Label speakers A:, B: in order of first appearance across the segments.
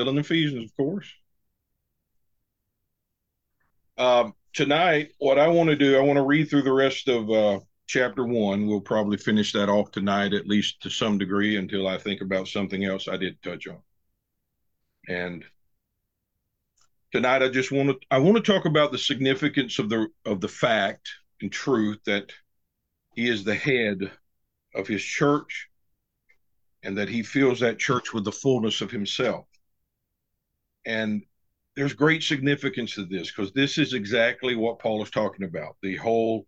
A: still in Ephesians, of course. Um, tonight, what I want to do, I want to read through the rest of uh, chapter one. We'll probably finish that off tonight, at least to some degree, until I think about something else I did touch on. And tonight, I just want to I want to talk about the significance of the of the fact and truth that he is the head of his church and that he fills that church with the fullness of himself. And there's great significance to this because this is exactly what Paul is talking about the whole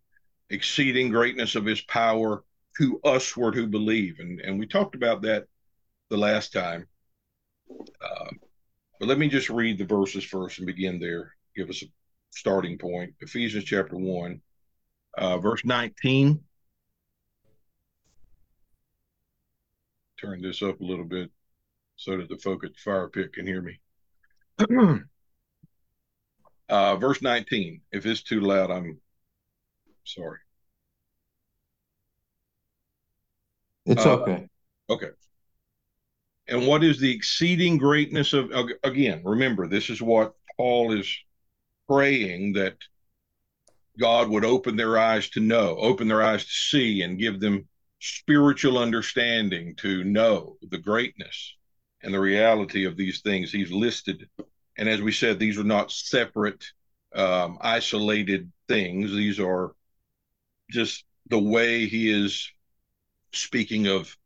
A: exceeding greatness of his power to usward who believe. And, and we talked about that the last time. Uh, but let me just read the verses first and begin there, give us a starting point. Ephesians chapter 1, uh, verse 19. Turn this up a little bit so that the folk at the fire pit can hear me. uh, verse 19. If it's too loud, I'm sorry.
B: It's uh, okay.
A: Okay. And what is the exceeding greatness of, again, remember, this is what Paul is praying that God would open their eyes to know, open their eyes to see, and give them spiritual understanding to know the greatness and the reality of these things he's listed. And as we said, these are not separate, um, isolated things. These are just the way he is speaking of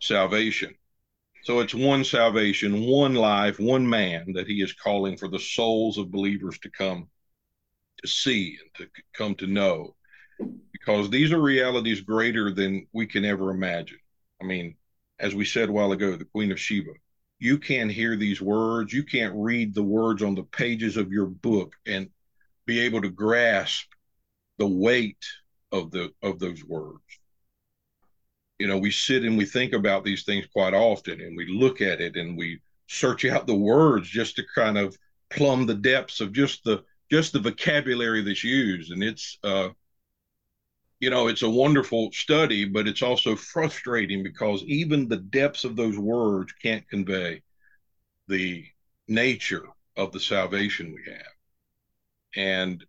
A: salvation. So it's one salvation, one life, one man that he is calling for the souls of believers to come to see and to come to know because these are realities greater than we can ever imagine. I mean, as we said a while ago, the Queen of Sheba, you can't hear these words, you can't read the words on the pages of your book and be able to grasp the weight of the of those words. You know, we sit and we think about these things quite often and we look at it and we search out the words just to kind of plumb the depths of just the just the vocabulary that's used and it's uh you know, it's a wonderful study, but it's also frustrating because even the depths of those words can't convey the nature of the salvation we have. And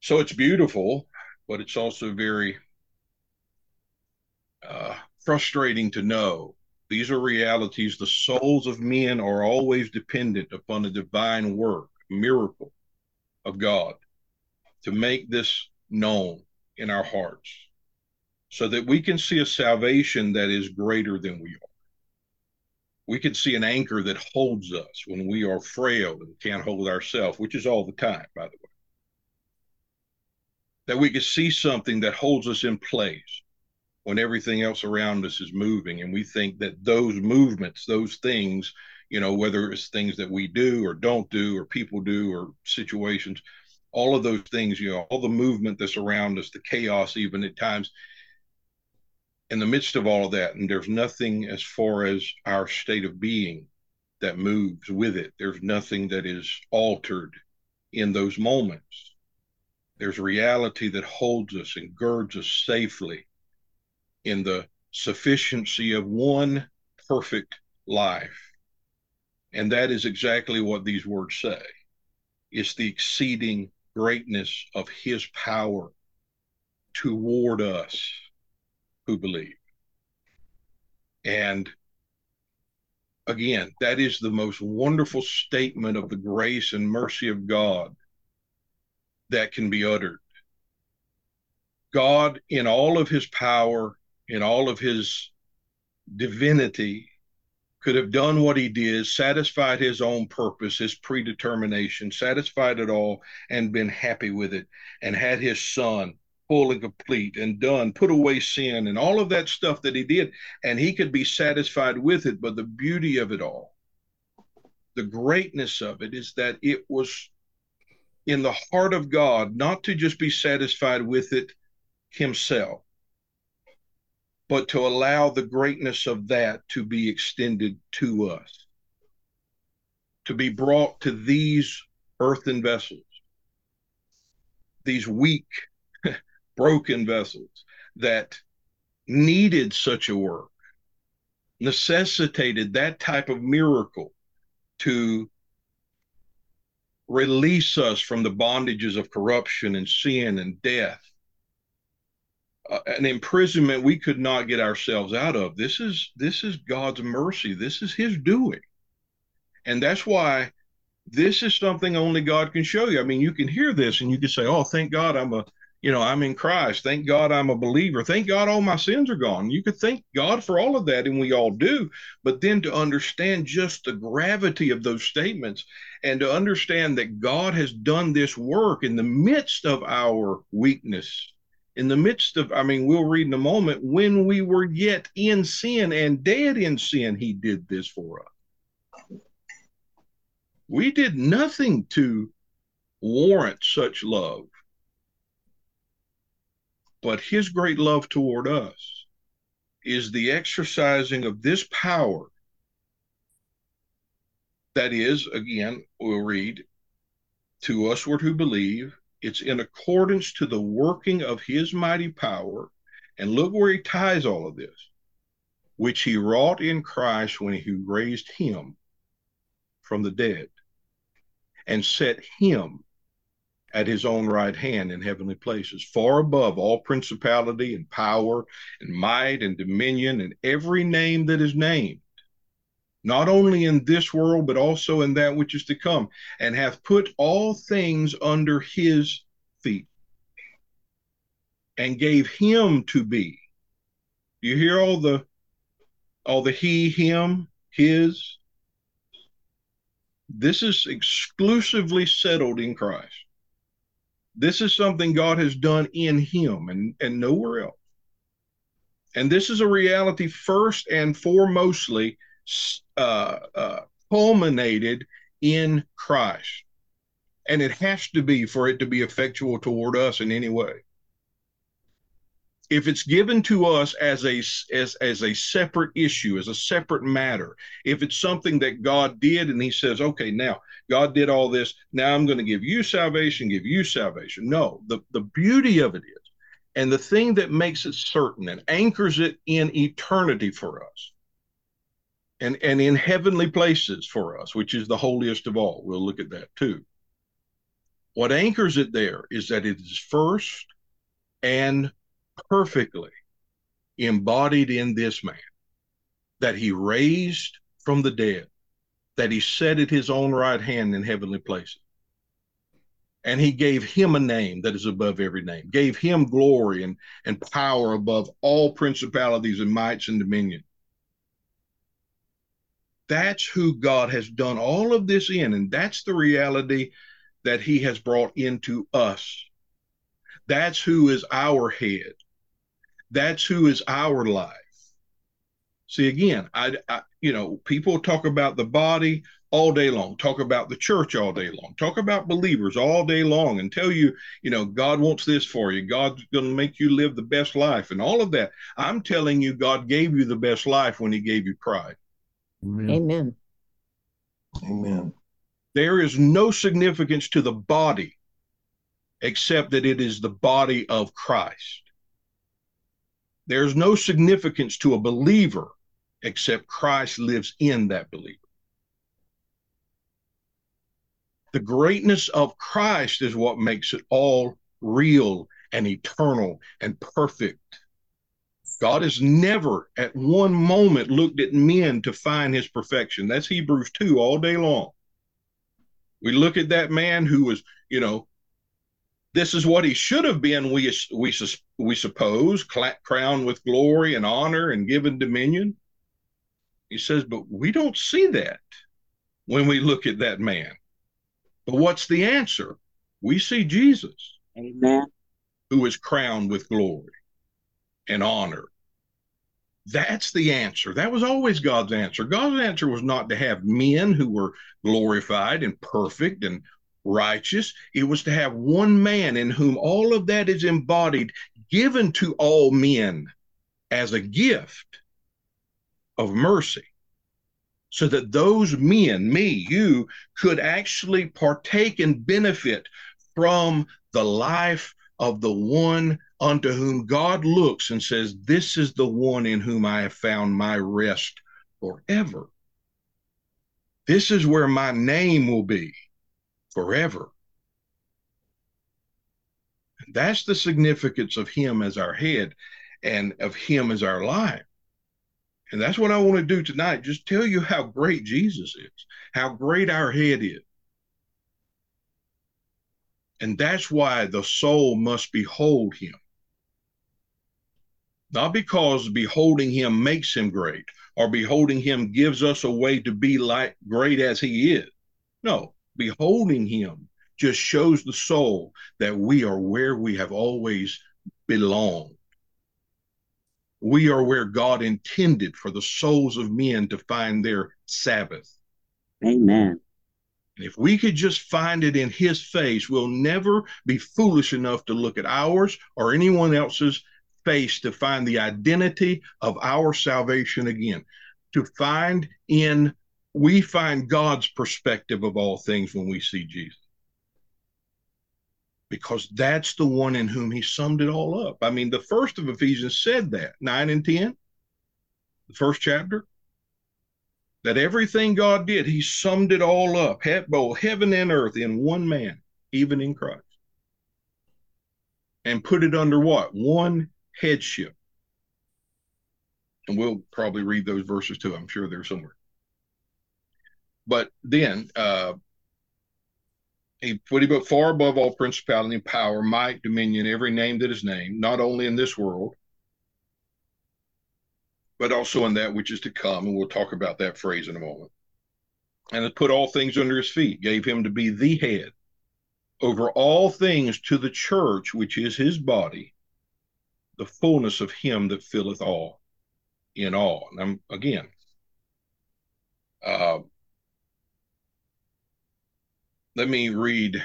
A: so it's beautiful, but it's also very uh, frustrating to know these are realities. The souls of men are always dependent upon the divine work, miracle of God to make this known in our hearts so that we can see a salvation that is greater than we are. We can see an anchor that holds us when we are frail and can't hold ourselves, which is all the time, by the way. That we can see something that holds us in place when everything else around us is moving. And we think that those movements, those things, you know, whether it's things that we do or don't do, or people do, or situations, all of those things, you know, all the movement that's around us, the chaos, even at times, in the midst of all of that, and there's nothing as far as our state of being that moves with it. There's nothing that is altered in those moments. There's reality that holds us and girds us safely in the sufficiency of one perfect life. And that is exactly what these words say. It's the exceeding greatness of his power toward us who believe. And again, that is the most wonderful statement of the grace and mercy of God that can be uttered. God, in all of his power, in all of his divinity, could have done what he did, satisfied his own purpose, his predetermination, satisfied it all, and been happy with it, and had his son full and complete and done, put away sin and all of that stuff that he did, and he could be satisfied with it. But the beauty of it all, the greatness of it, is that it was in the heart of God not to just be satisfied with it himself but to allow the greatness of that to be extended to us, to be brought to these earthen vessels, these weak, broken vessels that needed such a work, necessitated that type of miracle to release us from the bondages of corruption and sin and death. Uh, an imprisonment we could not get ourselves out of. This is this is God's mercy. This is His doing, and that's why this is something only God can show you. I mean, you can hear this and you can say, "Oh, thank God, I'm a you know, I'm in Christ. Thank God I'm a believer. Thank God all my sins are gone. You could thank God for all of that, and we all do. But then to understand just the gravity of those statements and to understand that God has done this work in the midst of our weakness, in the midst of, I mean, we'll read in a moment, when we were yet in sin and dead in sin, He did this for us. We did nothing to warrant such love but his great love toward us is the exercising of this power. That is, again, we'll read, to us who believe, it's in accordance to the working of his mighty power. And look where he ties all of this, which he wrought in Christ when he raised him from the dead and set him at his own right hand in heavenly places, far above all principality and power and might and dominion and every name that is named, not only in this world, but also in that which is to come, and hath put all things under his feet and gave him to be. You hear all the all the he, him, his. This is exclusively settled in Christ. This is something God has done in him and, and nowhere else. And this is a reality first and foremostly uh, uh, culminated in Christ. And it has to be for it to be effectual toward us in any way. If it's given to us as a as as a separate issue as a separate matter if it's something that god did and he says okay now god did all this. Now i'm going to give you salvation give you salvation. No the the beauty of it is and the thing that makes it certain and anchors it in eternity for us and and in heavenly places for us which is the holiest of all we'll look at that too what anchors it there is that it is first and perfectly embodied in this man that he raised from the dead, that he set at his own right hand in heavenly places. And he gave him a name that is above every name, gave him glory and, and power above all principalities and mights and dominion. That's who God has done all of this in, and that's the reality that he has brought into us. That's who is our head. That's who is our life. See, again, I, I, you know, people talk about the body all day long, talk about the church all day long, talk about believers all day long, and tell you, you know, God wants this for you. God's going to make you live the best life and all of that. I'm telling you, God gave you the best life when He gave you Christ.
C: Amen.
B: Amen.
A: There is no significance to the body except that it is the body of Christ. There's no significance to a believer except Christ lives in that believer. The greatness of Christ is what makes it all real and eternal and perfect. God has never at one moment looked at men to find his perfection. That's Hebrews 2 all day long. We look at that man who was, you know, this is what he should have been, we, we, we suppose, crowned with glory and honor and given dominion. He says, but we don't see that when we look at that man. But what's the answer? We see Jesus.
C: Amen.
A: Who is crowned with glory and honor. That's the answer. That was always God's answer. God's answer was not to have men who were glorified and perfect and righteous. It was to have one man in whom all of that is embodied, given to all men as a gift of mercy. So that those men, me, you, could actually partake and benefit from the life of the one unto whom God looks and says, This is the one in whom I have found my rest forever. This is where my name will be forever. That's the significance of Him as our head and of Him as our life. And that's what I want to do tonight. Just tell you how great Jesus is, how great our head is. And that's why the soul must behold him. Not because beholding him makes him great or beholding him gives us a way to be like great as he is. No, beholding him just shows the soul that we are where we have always belonged. We are where God intended for the souls of men to find their Sabbath.
C: Amen.
A: And if we could just find it in his face, we'll never be foolish enough to look at ours or anyone else's face to find the identity of our salvation again. To find in, we find God's perspective of all things when we see Jesus. Because that's the one in whom he summed it all up. I mean, the first of Ephesians said that, 9 and 10, the first chapter that everything God did, He summed it all up, both heaven and earth, in one man, even in Christ, and put it under what? One headship. And we'll probably read those verses too. I'm sure they're somewhere. But then uh, he put him far above all principality and power, might, dominion, every name that is named, not only in this world, but also in that which is to come. And we'll talk about that phrase in a moment. And has put all things under his feet, gave him to be the head over all things to the church, which is his body, the fullness of him that filleth all in all. And I'm, again, uh, let me read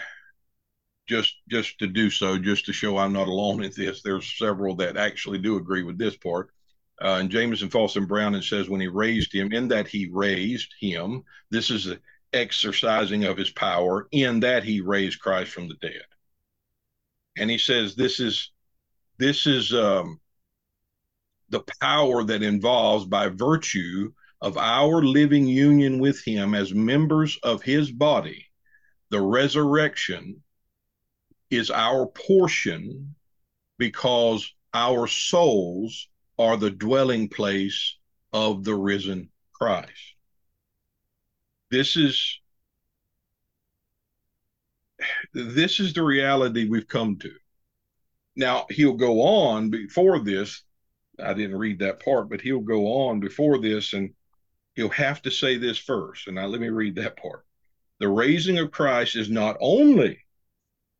A: just just to do so, just to show I'm not alone in this. There's several that actually do agree with this part. Uh, and Jamieson Fausset Brown, and says when he raised him, in that he raised him, this is the exercising of his power, in that he raised Christ from the dead. And he says this is this is um, the power that involves by virtue of our living union with him as members of his body. The resurrection is our portion because our souls are the dwelling place of the risen Christ. This is this is the reality we've come to. Now, he'll go on before this. I didn't read that part, but he'll go on before this and he'll have to say this first. And now let me read that part. The raising of Christ is not only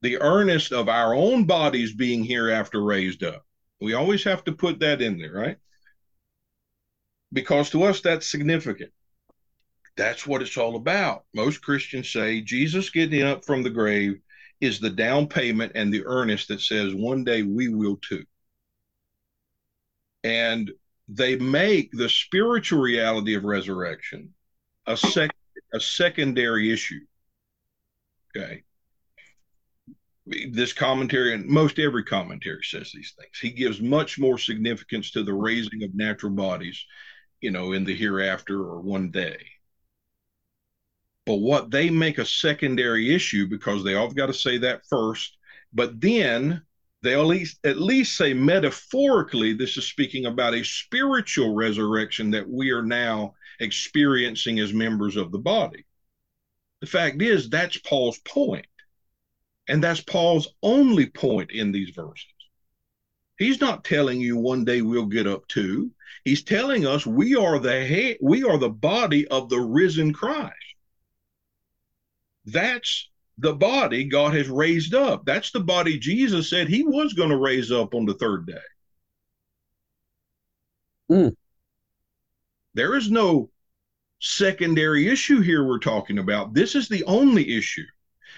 A: the earnest of our own bodies being hereafter raised up, we always have to put that in there, right? Because to us, that's significant. That's what it's all about. Most Christians say Jesus getting up from the grave is the down payment and the earnest that says one day we will too. And they make the spiritual reality of resurrection a sec a secondary issue. Okay this commentary and most every commentary says these things. He gives much more significance to the raising of natural bodies, you know, in the hereafter or one day. But what they make a secondary issue because they all got to say that first, but then they at least at least say metaphorically this is speaking about a spiritual resurrection that we are now experiencing as members of the body. The fact is that's Paul's point and that's Paul's only point in these verses. He's not telling you one day we'll get up to. He's telling us we are the head, we are the body of the risen Christ. That's the body God has raised up. That's the body Jesus said he was going to raise up on the third day. Mm. There is no secondary issue here we're talking about. This is the only issue.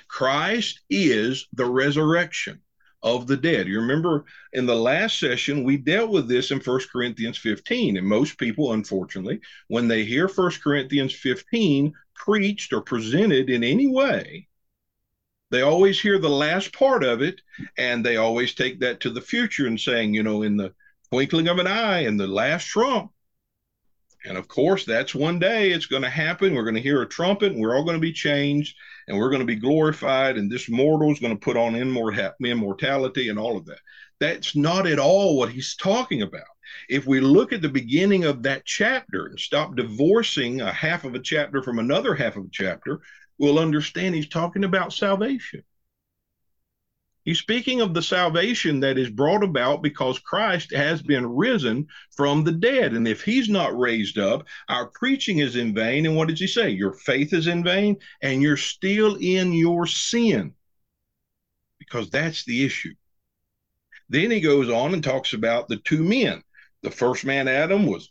A: Christ is the resurrection of the dead. You remember in the last session, we dealt with this in 1 Corinthians 15. And most people, unfortunately, when they hear 1 Corinthians 15 preached or presented in any way, they always hear the last part of it and they always take that to the future and saying, you know, in the twinkling of an eye and the last trump, And of course, that's one day it's going to happen. We're going to hear a trumpet and we're all going to be changed and we're going to be glorified. And this mortal is going to put on immortality and all of that. That's not at all what he's talking about. If we look at the beginning of that chapter and stop divorcing a half of a chapter from another half of a chapter, we'll understand he's talking about salvation. He's speaking of the salvation that is brought about because Christ has been risen from the dead. And if he's not raised up, our preaching is in vain. And what does he say? Your faith is in vain and you're still in your sin because that's the issue. Then he goes on and talks about the two men. The first man, Adam, was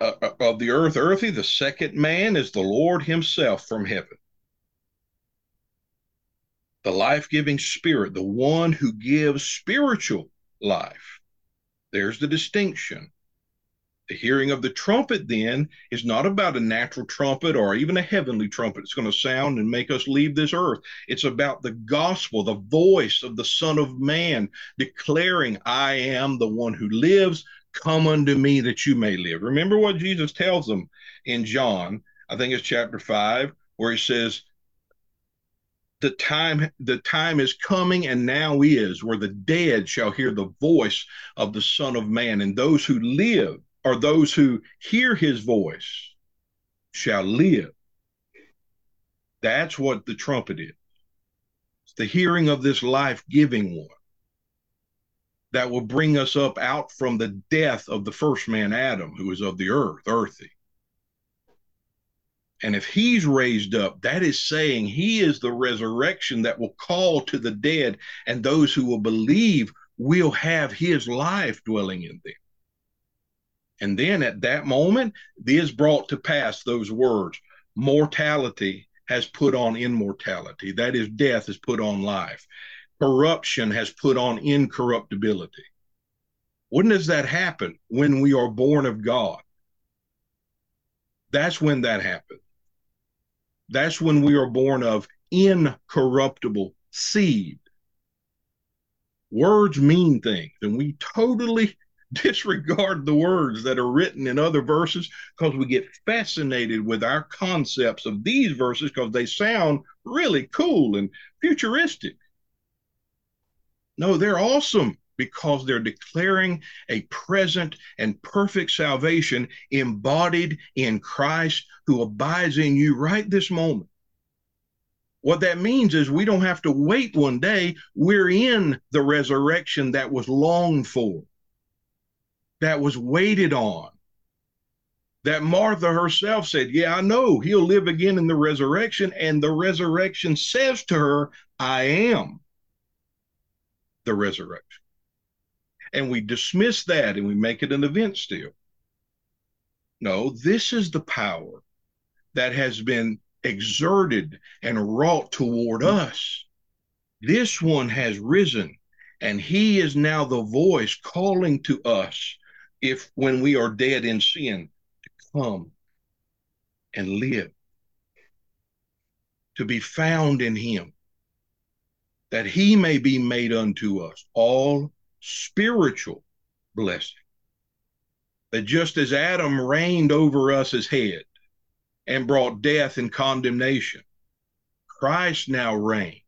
A: uh, uh of the earth, earthy. The second man is the Lord himself from heaven the life giving spirit, the one who gives spiritual life. There's the distinction. The hearing of the trumpet then is not about a natural trumpet or even a heavenly trumpet. It's going to sound and make us leave this earth. It's about the gospel, the voice of the Son of Man declaring, I am the one who lives. Come unto me that you may live. Remember what Jesus tells them in John, I think it's chapter 5, where he says, the time the time is coming and now is where the dead shall hear the voice of the son of man. And those who live or those who hear his voice shall live. That's what the trumpet is it's the hearing of this life-giving one that will bring us up out from the death of the first man adam who is of the earth earthy and if he's raised up, that is saying he is the resurrection that will call to the dead, and those who will believe will have his life dwelling in them. And then at that moment, this brought to pass those words mortality has put on immortality. That is, death has put on life. Corruption has put on incorruptibility. When does that happen? When we are born of God. That's when that happens. That's when we are born of incorruptible seed. Words mean things, and we totally disregard the words that are written in other verses because we get fascinated with our concepts of these verses because they sound really cool and futuristic. No, they're awesome because they're declaring a present and perfect salvation embodied in Christ who abides in you right this moment. What that means is we don't have to wait one day. We're in the resurrection that was longed for, that was waited on. That Martha herself said, Yeah, I know he'll live again in the resurrection. And the resurrection says to her, I am the resurrection and we dismiss that and we make it an event still. No, this is the power that has been exerted and wrought toward us. This one has risen, and he is now the voice calling to us if when we are dead in sin to come and live, to be found in him, that he may be made unto us all spiritual blessing. That just as Adam reigned over us as head and brought death and condemnation, Christ now reigns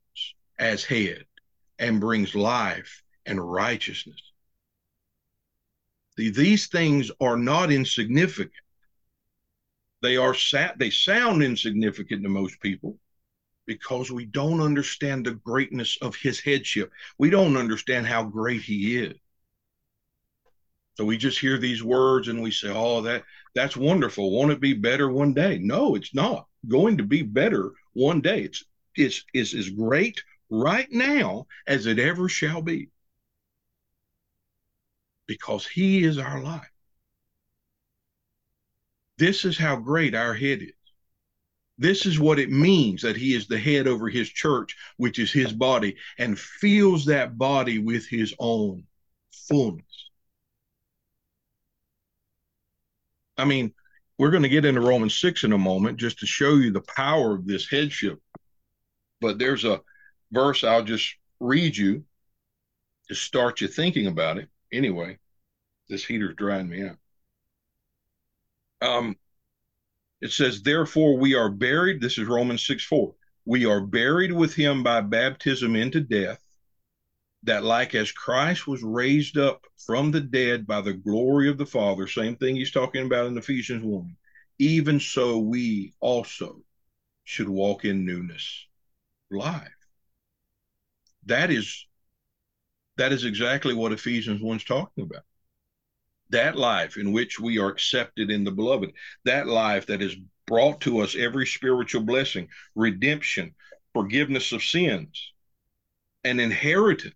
A: as head and brings life and righteousness. These things are not insignificant. They are sa- they sound insignificant to most people, because we don't understand the greatness of his headship. We don't understand how great he is. So we just hear these words and we say, "Oh, that that's wonderful. Won't it be better one day?" No, it's not going to be better one day. It's it's is as great right now as it ever shall be. Because he is our life. This is how great our head is. This is what it means that he is the head over his church, which is his body, and fills that body with his own fullness. I mean, we're going to get into Romans 6 in a moment just to show you the power of this headship. But there's a verse I'll just read you to start you thinking about it. Anyway, this heater's drying me out. Um, it says, Therefore, we are buried. This is Romans 6 4. We are buried with him by baptism into death, that like as Christ was raised up from the dead by the glory of the Father, same thing he's talking about in Ephesians 1, even so we also should walk in newness life. That is that is exactly what Ephesians 1 is talking about. That life in which we are accepted in the beloved, that life that has brought to us every spiritual blessing, redemption, forgiveness of sins, an inheritance.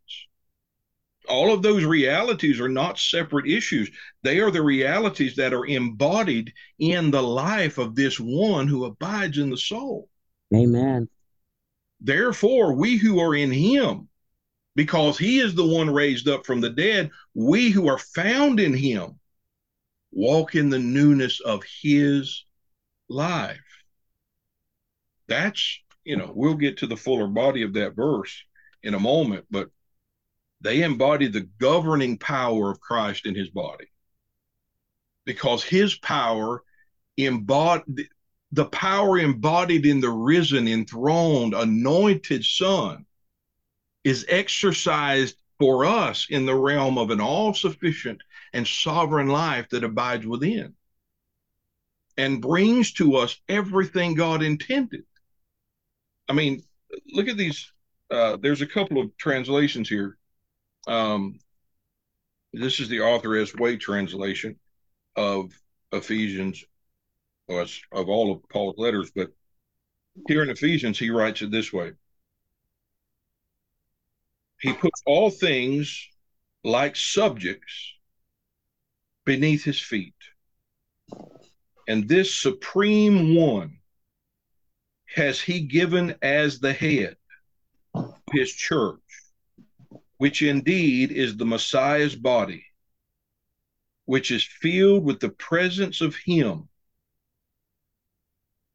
A: All of those realities are not separate issues. They are the realities that are embodied in the life of this one who abides in the soul.
C: Amen.
A: Therefore, we who are in him, because he is the one raised up from the dead, we who are found in him walk in the newness of his life. That's, you know, we'll get to the fuller body of that verse in a moment, but they embody the governing power of Christ in his body because his power embodied the power embodied in the risen, enthroned, anointed Son is exercised for us in the realm of an all sufficient and sovereign life that abides within and brings to us everything God intended. I mean, look at these. Uh, there's a couple of translations here. Um, this is the Arthur S. Way translation of Ephesians, of all of Paul's letters, but here in Ephesians, he writes it this way He puts all things like subjects beneath his feet. And this supreme one has he given as the head of his church, which indeed is the Messiah's body, which is filled with the presence of him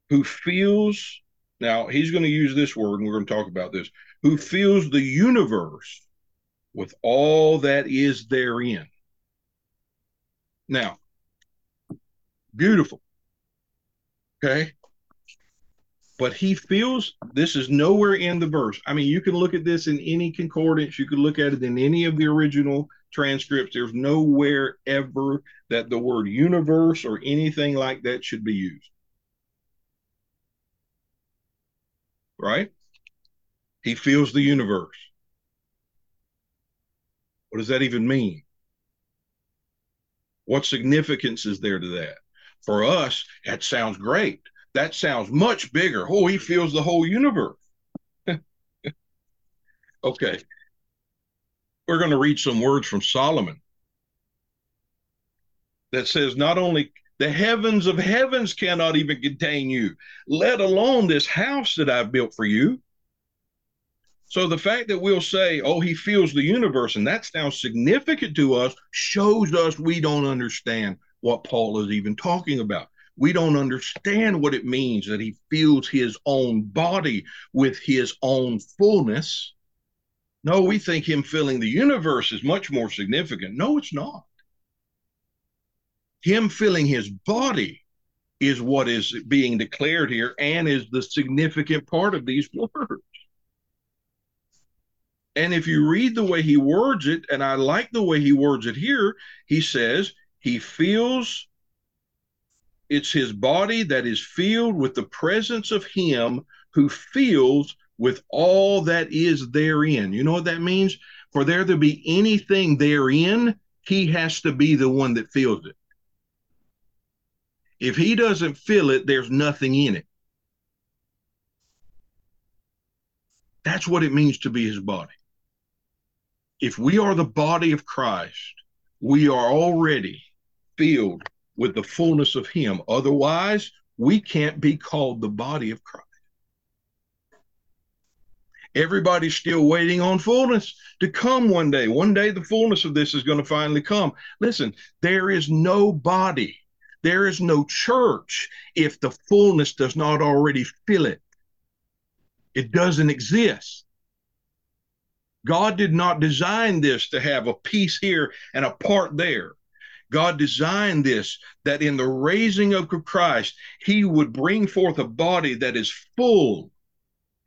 A: who feels, now he's going to use this word, and we're going to talk about this, who fills the universe with all that is therein. Now, Beautiful. Okay. But he feels this is nowhere in the verse. I mean, you can look at this in any concordance, you can look at it in any of the original transcripts. There's nowhere ever that the word universe or anything like that should be used. Right? He feels the universe. What does that even mean? What significance is there to that? For us, that sounds great. That sounds much bigger. Oh, he feels the whole universe. okay. We're going to read some words from Solomon that says not only the heavens of heavens cannot even contain you, let alone this house that I've built for you. So the fact that we'll say, oh, he feels the universe, and that sounds significant to us, shows us we don't understand what Paul is even talking about. We don't understand what it means that he feels his own body with his own fullness. No, we think him filling the universe is much more significant. No, it's not. Him filling his body is what is being declared here and is the significant part of these words. And if you read the way he words it, and I like the way he words it here, he says, he feels it's his body that is filled with the presence of him who feels with all that is therein. You know what that means? For there to be anything therein, he has to be the one that feels it. If he doesn't feel it, there's nothing in it. That's what it means to be his body. If we are the body of Christ, we are already filled with the fullness of Him. Otherwise, we can't be called the body of Christ. Everybody's still waiting on fullness to come one day. One day, the fullness of this is going to finally come. Listen, there is no body, there is no church if the fullness does not already fill it. It doesn't exist. God did not design this to have a piece here and a part there. God designed this that in the raising of Christ, he would bring forth a body that is full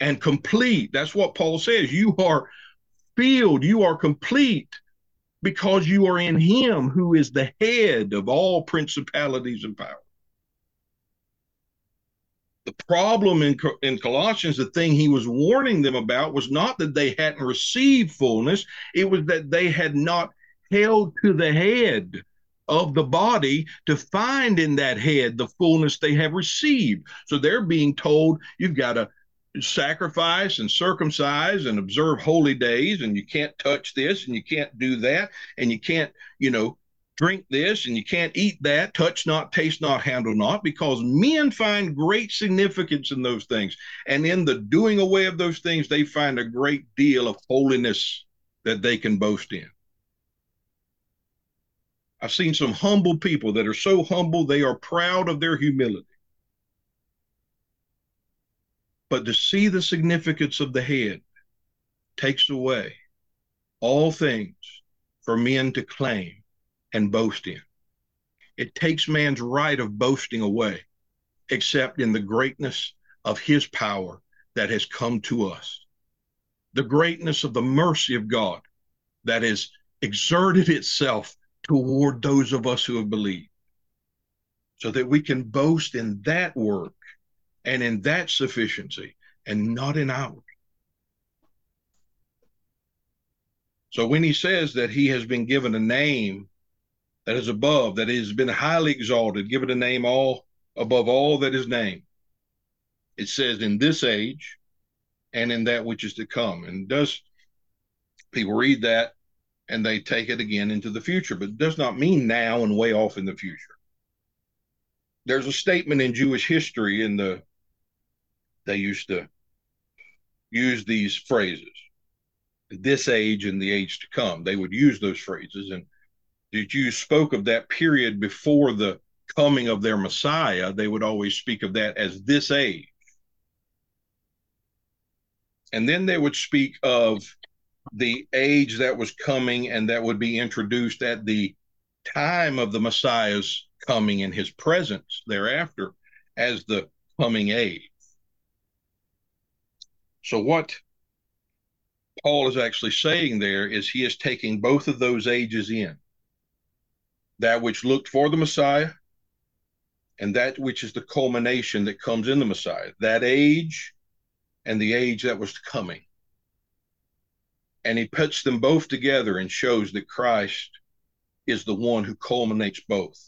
A: and complete. That's what Paul says. You are filled, you are complete because you are in him who is the head of all principalities and power. The problem in, in Colossians, the thing he was warning them about was not that they hadn't received fullness, it was that they had not held to the head of the body to find in that head the fullness they have received. So they're being told you've got to sacrifice and circumcise and observe holy days and you can't touch this and you can't do that and you can't you know drink this and you can't eat that touch not taste not handle not because men find great significance in those things. And in the doing away of those things they find a great deal of holiness that they can boast in. I've seen some humble people that are so humble they are proud of their humility. But to see the significance of the head takes away all things for men to claim and boast in. It takes man's right of boasting away, except in the greatness of his power that has come to us, the greatness of the mercy of God that has exerted itself toward those of us who have believed, so that we can boast in that work and in that sufficiency and not in ours. So when he says that he has been given a name that is above, that has been highly exalted, given a name all above all that is named, it says in this age and in that which is to come. And does people read that and they take it again into the future, but does not mean now and way off in the future. There's a statement in Jewish history in the they used to use these phrases this age and the age to come they would use those phrases and the you spoke of that period before the coming of their Messiah, they would always speak of that as this age. And then they would speak of the age that was coming and that would be introduced at the time of the Messiah's coming and his presence thereafter as the coming age. So, what Paul is actually saying there is he is taking both of those ages in that which looked for the Messiah and that which is the culmination that comes in the Messiah, that age and the age that was coming. And he puts them both together and shows that Christ is the one who culminates both.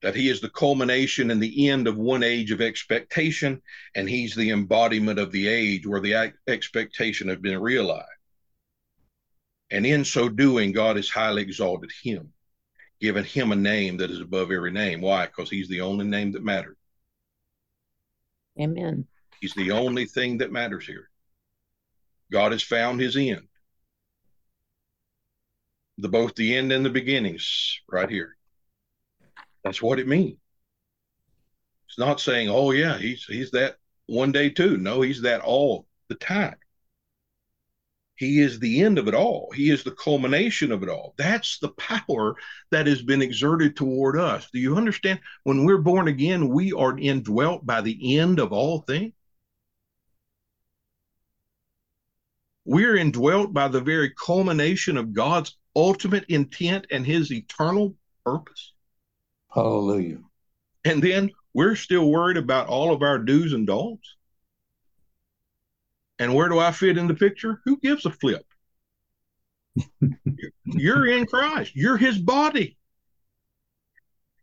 A: That he is the culmination and the end of one age of expectation, and he's the embodiment of the age where the expectation has been realized. And in so doing, God has highly exalted him given him a name that is above every name. Why? Because he's the only name that matters.
C: Amen.
A: He's the only thing that matters here. God has found his end. The both the end and the beginnings right here. That's what it means. It's not saying, oh yeah, he's he's that one day too. No, he's that all the time. He is the end of it all. He is the culmination of it all. That's the power that has been exerted toward us. Do you understand? When we're born again, we are indwelt by the end of all things. We're indwelt by the very culmination of God's ultimate intent and his eternal purpose.
B: Hallelujah.
A: And then we're still worried about all of our do's and don'ts. And where do I fit in the picture? Who gives a flip? You're in Christ. You're his body.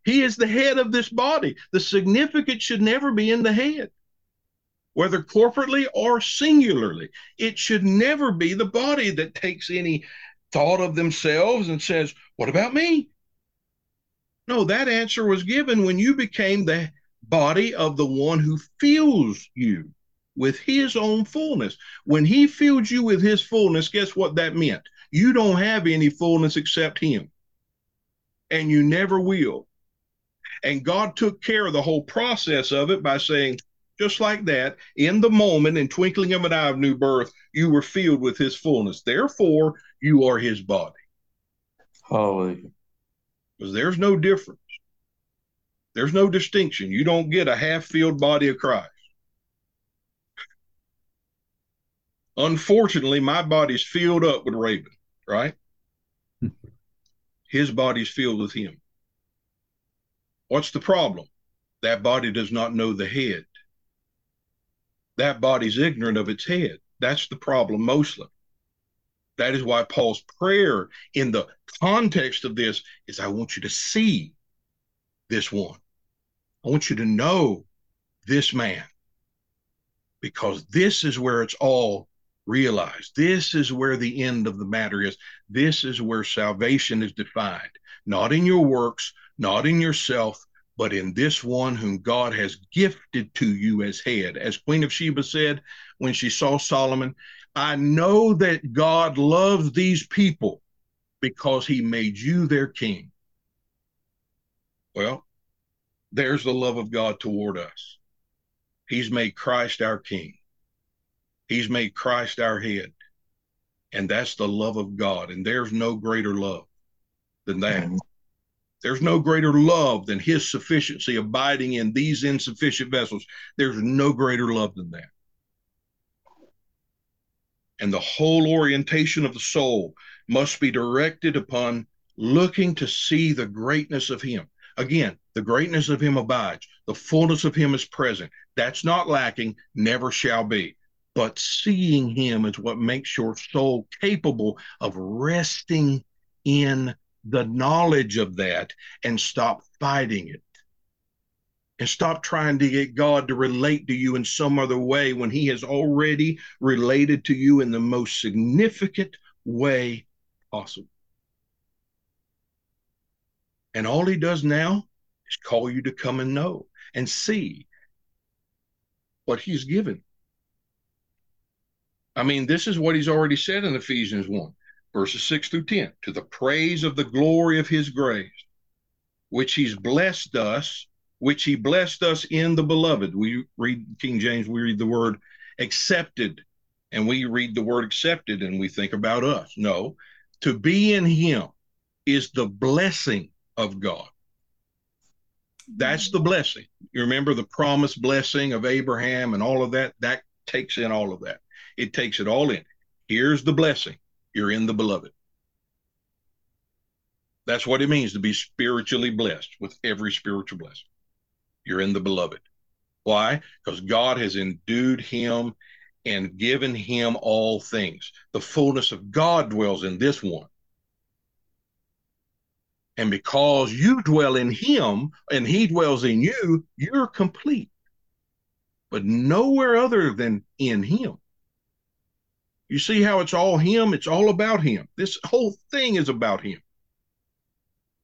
A: He is the head of this body. The significance should never be in the head, whether corporately or singularly. It should never be the body that takes any thought of themselves and says, What about me? No, that answer was given when you became the body of the one who feels you with his own fullness. When he filled you with his fullness, guess what that meant? You don't have any fullness except him. And you never will. And God took care of the whole process of it by saying, just like that, in the moment, in twinkling of an eye of new birth, you were filled with his fullness. Therefore, you are his body.
B: Hallelujah.
A: because there's no difference. There's no distinction. You don't get a half filled body of Christ. Unfortunately, my body's filled up with Rabon, right? Hmm. His body's filled with him. What's the problem? That body does not know the head. That body's ignorant of its head. That's the problem mostly. That is why Paul's prayer in the context of this is I want you to see this one. I want you to know this man because this is where it's all realized. This is where the end of the matter is. This is where salvation is defined, not in your works, not in yourself, but in this one whom God has gifted to you as head. As Queen of Sheba said when she saw Solomon, I know that God loves these people because he made you their king. Well, there's the love of God toward us. He's made Christ our king. He's made Christ our head. And that's the love of God. And there's no greater love than that. Mm-hmm. There's no greater love than his sufficiency abiding in these insufficient vessels. There's no greater love than that. And the whole orientation of the soul must be directed upon looking to see the greatness of him. Again, the greatness of him abides, the fullness of him is present. That's not lacking, never shall be. But seeing him is what makes your soul capable of resting in the knowledge of that and stop fighting it. And stop trying to get God to relate to you in some other way when He has already related to you in the most significant way possible. And all He does now is call you to come and know and see what He's given. I mean, this is what He's already said in Ephesians 1 verses 6 through 10, to the praise of the glory of his grace, which he's blessed us, which he blessed us in the beloved. We read King James, we read the word accepted, and we read the word accepted and we think about us. No, to be in him is the blessing of God. That's the blessing. You remember the promised blessing of Abraham and all of that? That takes in all of that. It takes it all in. Here's the blessing you're in the beloved. That's what it means to be spiritually blessed with every spiritual blessing. You're in the beloved. Why? Because God has endued him and given him all things. The fullness of God dwells in this one. And because you dwell in him and he dwells in you, you're complete. But nowhere other than in him. You see how it's all him? It's all about him. This whole thing is about him.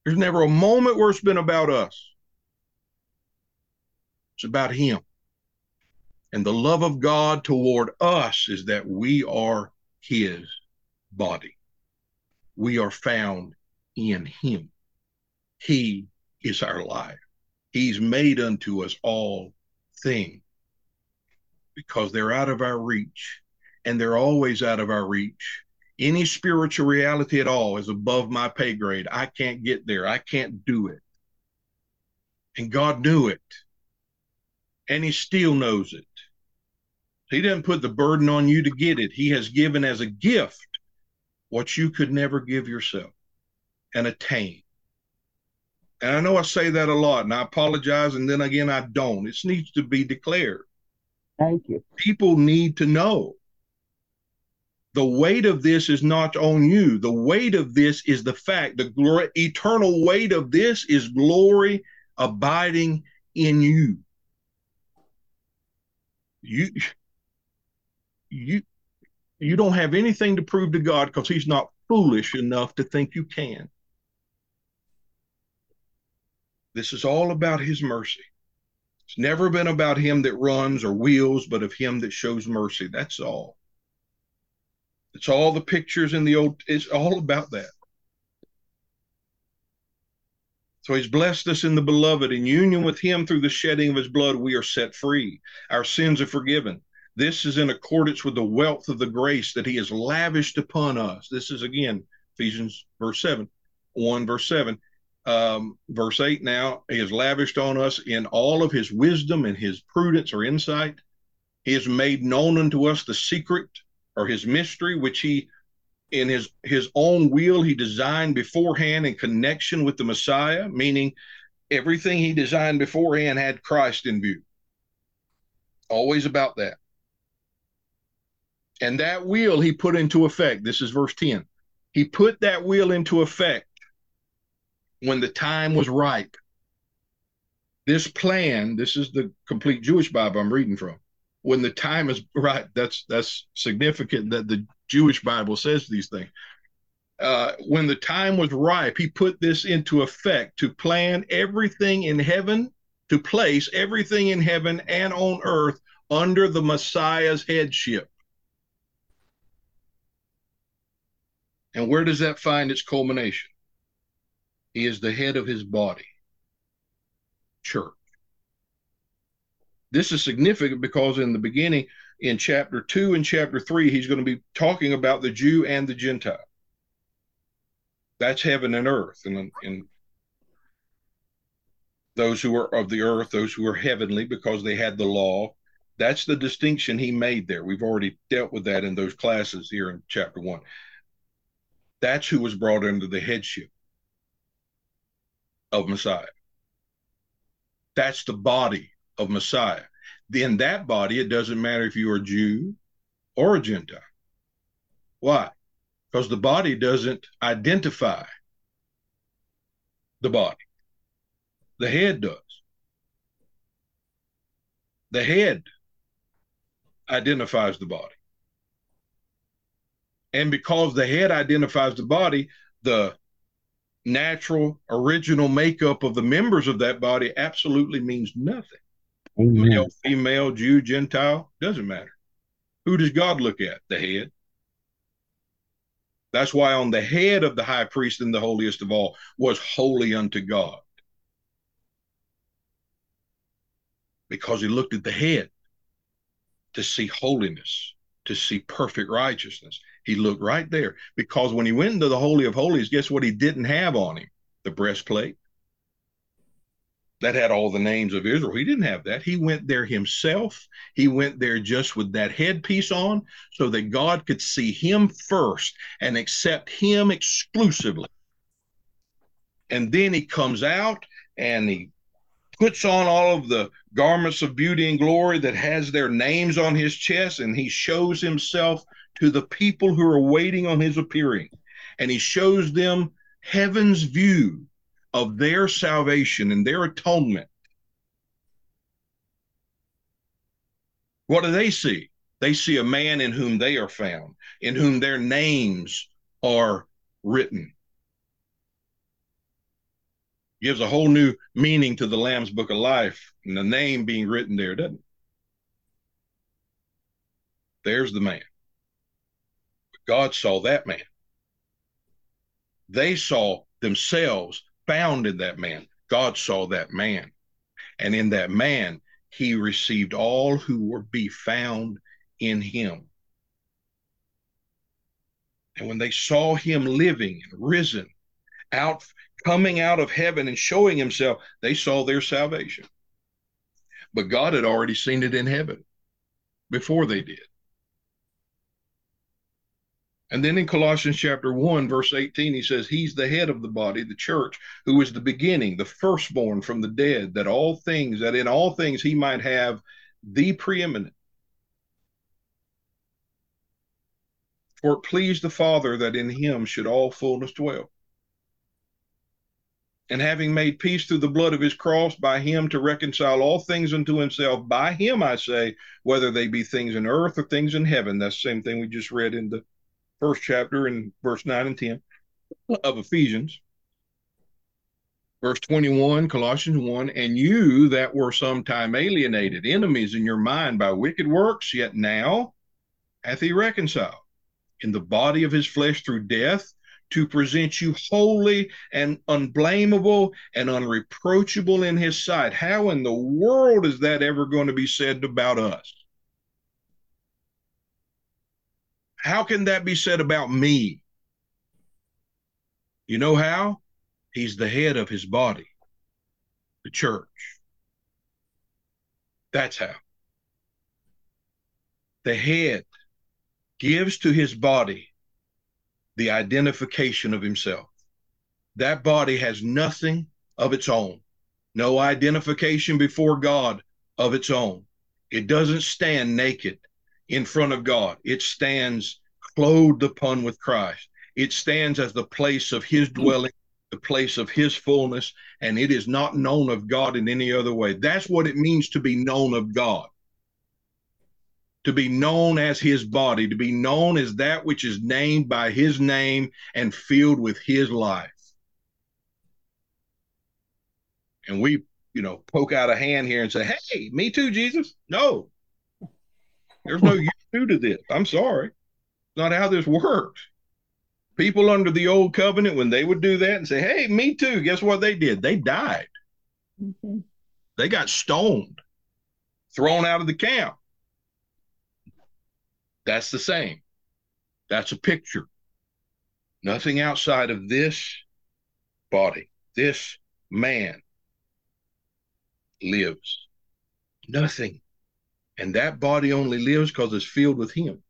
A: There's never a moment where it's been about us. It's about him. And the love of God toward us is that we are his body. We are found in him. He is our life. He's made unto us all things because they're out of our reach and they're always out of our reach. Any spiritual reality at all is above my pay grade. I can't get there. I can't do it. And God knew it. And He still knows it. He doesn't put the burden on you to get it. He has given as a gift what you could never give yourself and attain. And I know I say that a lot, and I apologize, and then again, I don't. It needs to be declared.
C: Thank you.
A: People need to know the weight of this is not on you. The weight of this is the fact. The glory, eternal weight of this is glory abiding in you. You, you, you don't have anything to prove to God because He's not foolish enough to think you can. This is all about His mercy. It's never been about Him that runs or wheels, but of Him that shows mercy. That's all. It's all the pictures in the old, it's all about that. So he's blessed us in the beloved. In union with him through the shedding of his blood, we are set free. Our sins are forgiven. This is in accordance with the wealth of the grace that he has lavished upon us. This is again Ephesians verse 7, 1 verse 7. um, verse 8 now, he has lavished on us in all of his wisdom and his prudence or insight. He has made known unto us the secret or his mystery, which he in his his own will he designed beforehand in connection with the Messiah, meaning everything he designed beforehand had Christ in view. Always about that. And that will he put into effect. This is verse 10. He put that will into effect when the time was ripe. This plan, this is the complete Jewish Bible I'm reading from. When the time is right, that's that's significant that the Jewish Bible says these things. Uh, when the time was ripe, he put this into effect to plan everything in heaven, to place everything in heaven and on earth under the Messiah's headship. And where does that find its culmination? He is the head of his body, church. This is significant because in the beginning, in chapter 2 and chapter 3, he's going to be talking about the Jew and the Gentile. That's heaven and earth. And, and those who are of the earth, those who are heavenly because they had the law. That's the distinction he made there. We've already dealt with that in those classes here in chapter 1. That's who was brought under the headship of Messiah. That's the body of Messiah. In that body, it doesn't matter if you're a Jew or a Gentile. Why? Because the body doesn't identify the body, the head does. The head identifies the body. And because the head identifies the body, the natural original makeup of the members of that body absolutely means nothing. Male, female, Jew, Gentile, doesn't matter. Who does God look at? The head. That's why on the head of the high priest and the holiest of all was holy unto God. Because he looked at the head to see holiness, to see perfect righteousness. He looked right there because when he went into the Holy of Holies, guess what he didn't have on him? The breastplate. That had all the names of Israel. He didn't have that. He went there himself. He went there just with that headpiece on so that God could see him first and accept him exclusively. And then he comes out and he puts on all of the garments of beauty and glory that has their names on his chest and he shows himself to the people who are waiting on his appearing. And he shows them heaven's view of their salvation and their atonement. What do they see? They see a man in whom they are found, in whom their names are written. Gives a whole new meaning to the Lamb's Book of Life and the name being written there, doesn't it? There's the man. God saw that man. They saw themselves found in that man. God saw that man. And in that man, he received all who were be found in him. And when they saw him living and risen, out coming out of heaven and showing himself, they saw their salvation. But God had already seen it in heaven before they did. And then in Colossians chapter 1, verse 18, he says, He's the head of the body, the church, who is the beginning, the firstborn from the dead, that all things, that in all things he might have the preeminent. For it pleased the Father that in him should all fullness dwell. And having made peace through the blood of his cross, by him to reconcile all things unto himself, by him I say, whether they be things in earth or things in heaven. That's the same thing we just read in the first chapter in verse 9 and 10 of Ephesians. Verse 21, Colossians 1, and you that were sometime alienated, enemies in your mind by wicked works, yet now hath he reconciled in the body of his flesh through death to present you holy and unblameable and unreproachable in his sight. How in the world is that ever going to be said about us? How can that be said about me? You know how? He's the head of his body, the church. That's how. The head gives to his body the identification of himself. That body has nothing of its own, no identification before God of its own. It doesn't stand naked in front of God, it stands clothed upon with Christ. It stands as the place of his mm. dwelling, the place of his fullness, and it is not known of God in any other way. That's what it means to be known of God. To be known as his body, to be known as that which is named by his name and filled with his life. And we, you know, poke out a hand here and say, Hey, me too, Jesus. No, there's no you to this. I'm sorry. It's not how this works people under the old covenant, when they would do that and say, Hey, me too, guess what they did? They died. Mm-hmm. They got stoned, thrown out of the camp. That's the same. That's a picture. Nothing outside of this body, this man lives. Nothing. And that body only lives because it's filled with him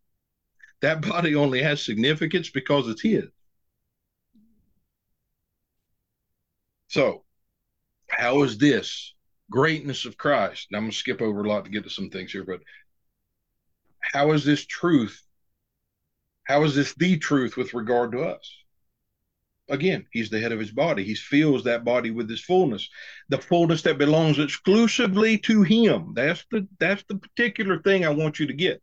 A: that body only has significance because it's his. So, how is this greatness of Christ? I'm going to skip over a lot to get to some things here, but how is this truth? How is this the truth with regard to us? Again, he's the head of his body. He fills that body with his fullness, the fullness that belongs exclusively to him. That's the that's the particular thing I want you to get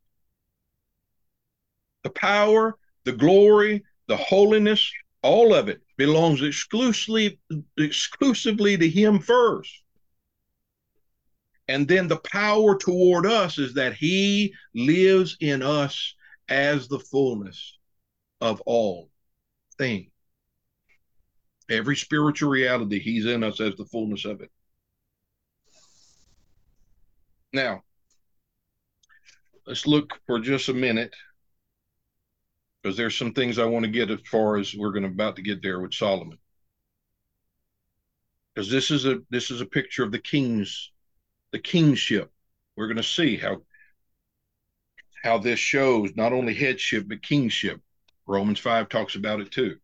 A: the power, the glory, the holiness, all of it belongs exclusively exclusively to him first. And then the power toward us is that he lives in us as the fullness of all things. Every spiritual reality, he's in us as the fullness of it. Now, let's look for just a minute because there's some things I want to get as far as we're going to about to get there with Solomon. Because this is a this is a picture of the king's the kingship. We're going to see how how this shows not only headship but kingship. Romans 5 talks about it too.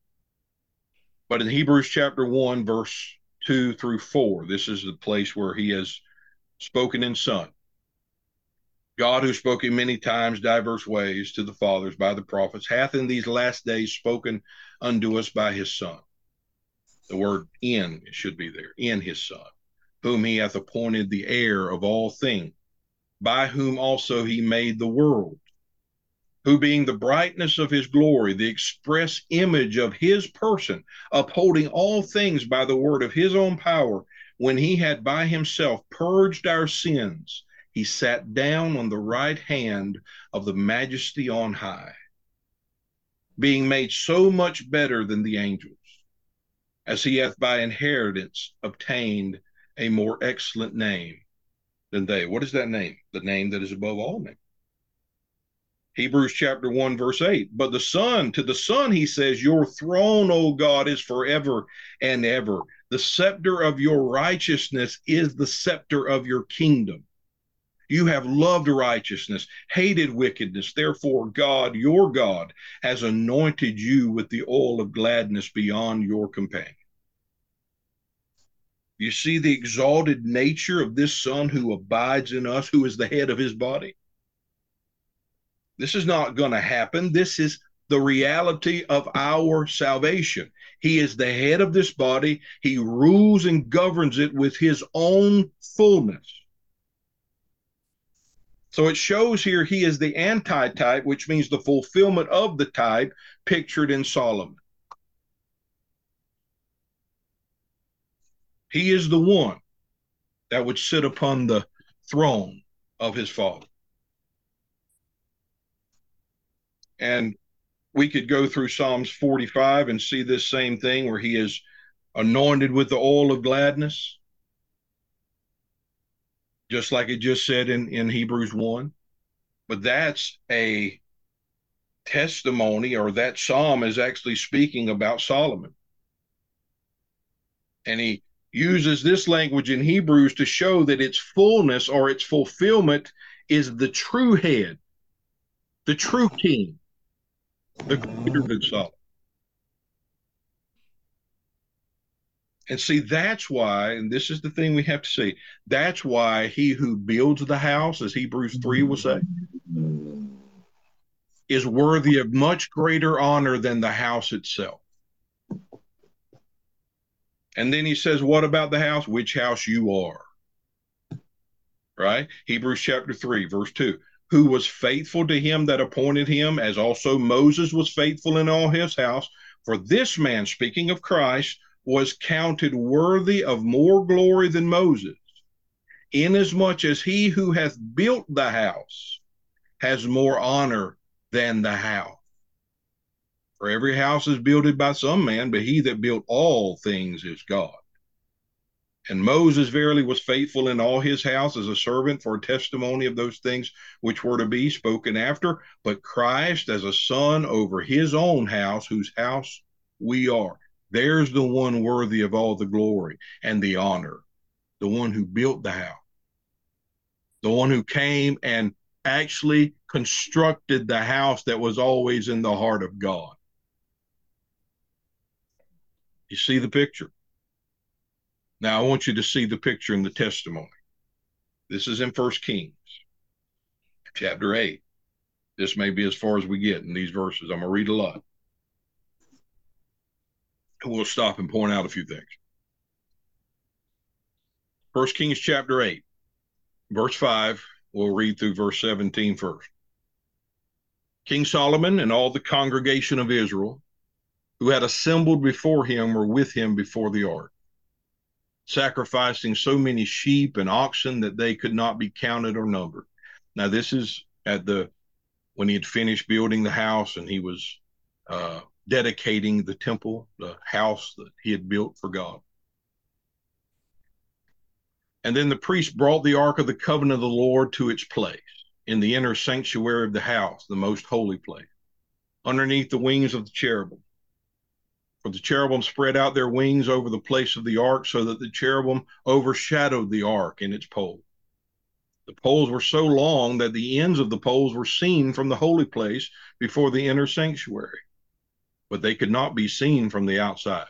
A: But in Hebrews chapter 1 verse 2 through 4, this is the place where he has spoken in son. God, who spoke in many times, diverse ways to the fathers by the prophets, hath in these last days spoken unto us by his Son. The word in should be there, in his Son, whom he hath appointed the heir of all things, by whom also he made the world, who being the brightness of his glory, the express image of his person, upholding all things by the word of his own power, when he had by himself purged our sins, he sat down on the right hand of the majesty on high, being made so much better than the angels, as he hath by inheritance obtained a more excellent name than they. What is that name? The name that is above all names. Hebrews chapter 1, verse 8. But the Son, to the Son, he says, Your throne, O God, is forever and ever. The scepter of your righteousness is the scepter of your kingdom. You have loved righteousness, hated wickedness. Therefore, God, your God, has anointed you with the oil of gladness beyond your companion. You see the exalted nature of this Son who abides in us, who is the head of his body? This is not going to happen. This is the reality of our salvation. He is the head of this body. He rules and governs it with his own fullness. So it shows here he is the antitype, which means the fulfillment of the type pictured in Solomon. He is the one that would sit upon the throne of his father. And we could go through Psalms 45 and see this same thing where he is anointed with the oil of gladness just like it just said in, in Hebrews 1. But that's a testimony, or that psalm is actually speaking about Solomon. And he uses this language in Hebrews to show that its fullness or its fulfillment is the true head, the true king, the greater than Solomon. And see, that's why, and this is the thing we have to see, that's why he who builds the house, as Hebrews 3 will say, is worthy of much greater honor than the house itself. And then he says, What about the house? Which house you are. Right? Hebrews chapter 3, verse 2. Who was faithful to him that appointed him, as also Moses was faithful in all his house. For this man, speaking of Christ, was counted worthy of more glory than Moses, inasmuch as he who hath built the house has more honor than the house. For every house is builded by some man, but he that built all things is God. And Moses verily was faithful in all his house as a servant for a testimony of those things which were to be spoken after, but Christ as a son over his own house, whose house we are. There's the one worthy of all the glory and the honor, the one who built the house, the one who came and actually constructed the house that was always in the heart of God. You see the picture? Now I want you to see the picture and the testimony. This is in First Kings, chapter 8. This may be as far as we get in these verses. I'm going to read a lot we'll stop and point out a few things. First Kings chapter 8, verse 5. We'll read through verse 17 first. King Solomon and all the congregation of Israel who had assembled before him were with him before the ark, sacrificing so many sheep and oxen that they could not be counted or numbered. Now, this is at the when he had finished building the house and he was uh, dedicating the temple, the house that he had built for God. And then the priest brought the ark of the covenant of the Lord to its place in the inner sanctuary of the house, the most holy place, underneath the wings of the cherubim. For the cherubim spread out their wings over the place of the ark so that the cherubim overshadowed the ark in its pole. The poles were so long that the ends of the poles were seen from the holy place before the inner sanctuary but they could not be seen from the outside.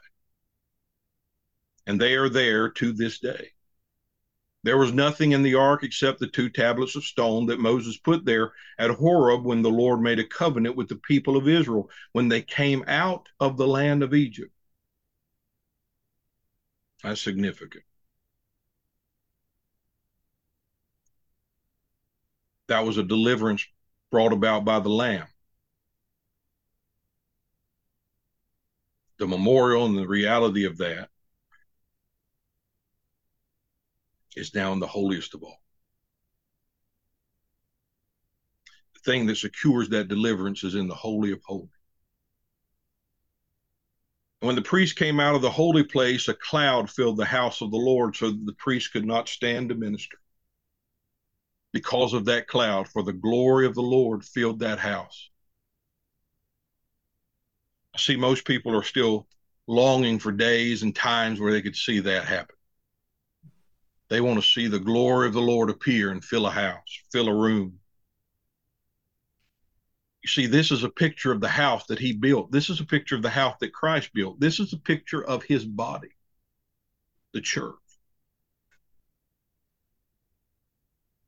A: And they are there to this day. There was nothing in the ark except the two tablets of stone that Moses put there at Horeb when the Lord made a covenant with the people of Israel when they came out of the land of Egypt. That's significant. That was a deliverance brought about by the Lamb. the memorial and the reality of that is now in the holiest of all. The thing that secures that deliverance is in the Holy of Holies. When the priest came out of the holy place, a cloud filled the house of the Lord so that the priest could not stand to minister. Because of that cloud, for the glory of the Lord filled that house I see most people are still longing for days and times where they could see that happen. They want to see the glory of the Lord appear and fill a house, fill a room. You see, this is a picture of the house that he built. This is a picture of the house that Christ built. This is a picture of his body, the church.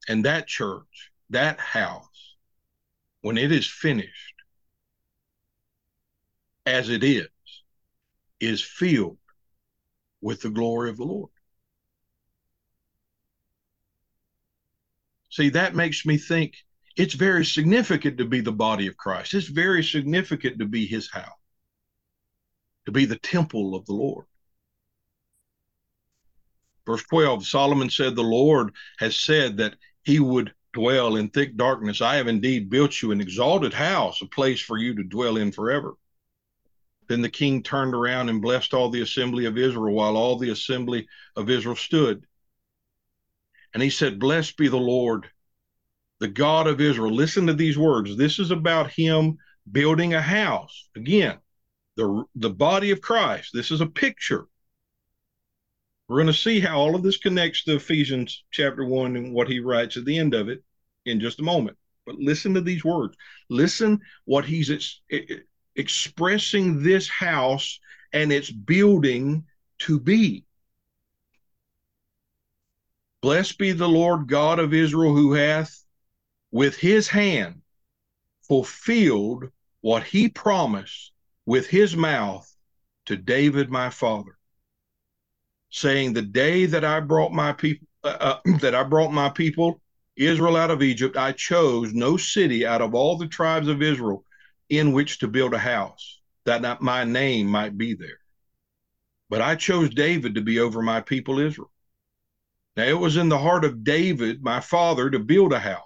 A: And that church, that house, when it is finished, as it is, is filled with the glory of the Lord. See, that makes me think it's very significant to be the body of Christ. It's very significant to be his house, to be the temple of the Lord. Verse 12 Solomon said, The Lord has said that he would dwell in thick darkness. I have indeed built you an exalted house, a place for you to dwell in forever. Then the king turned around and blessed all the assembly of Israel while all the assembly of Israel stood. And he said, Blessed be the Lord, the God of Israel. Listen to these words. This is about him building a house. Again, the, the body of Christ. This is a picture. We're going to see how all of this connects to Ephesians chapter 1 and what he writes at the end of it in just a moment. But listen to these words. Listen what he's ex- expressing this house and its building to be. Blessed be the Lord God of Israel, who hath with his hand fulfilled what he promised with his mouth to David my father, saying, "The day that I brought my people uh, uh, that I brought my people Israel out of Egypt, I chose no city out of all the tribes of Israel in which to build a house, that my name might be there. But I chose David to be over my people Israel. Now it was in the heart of David, my father, to build a house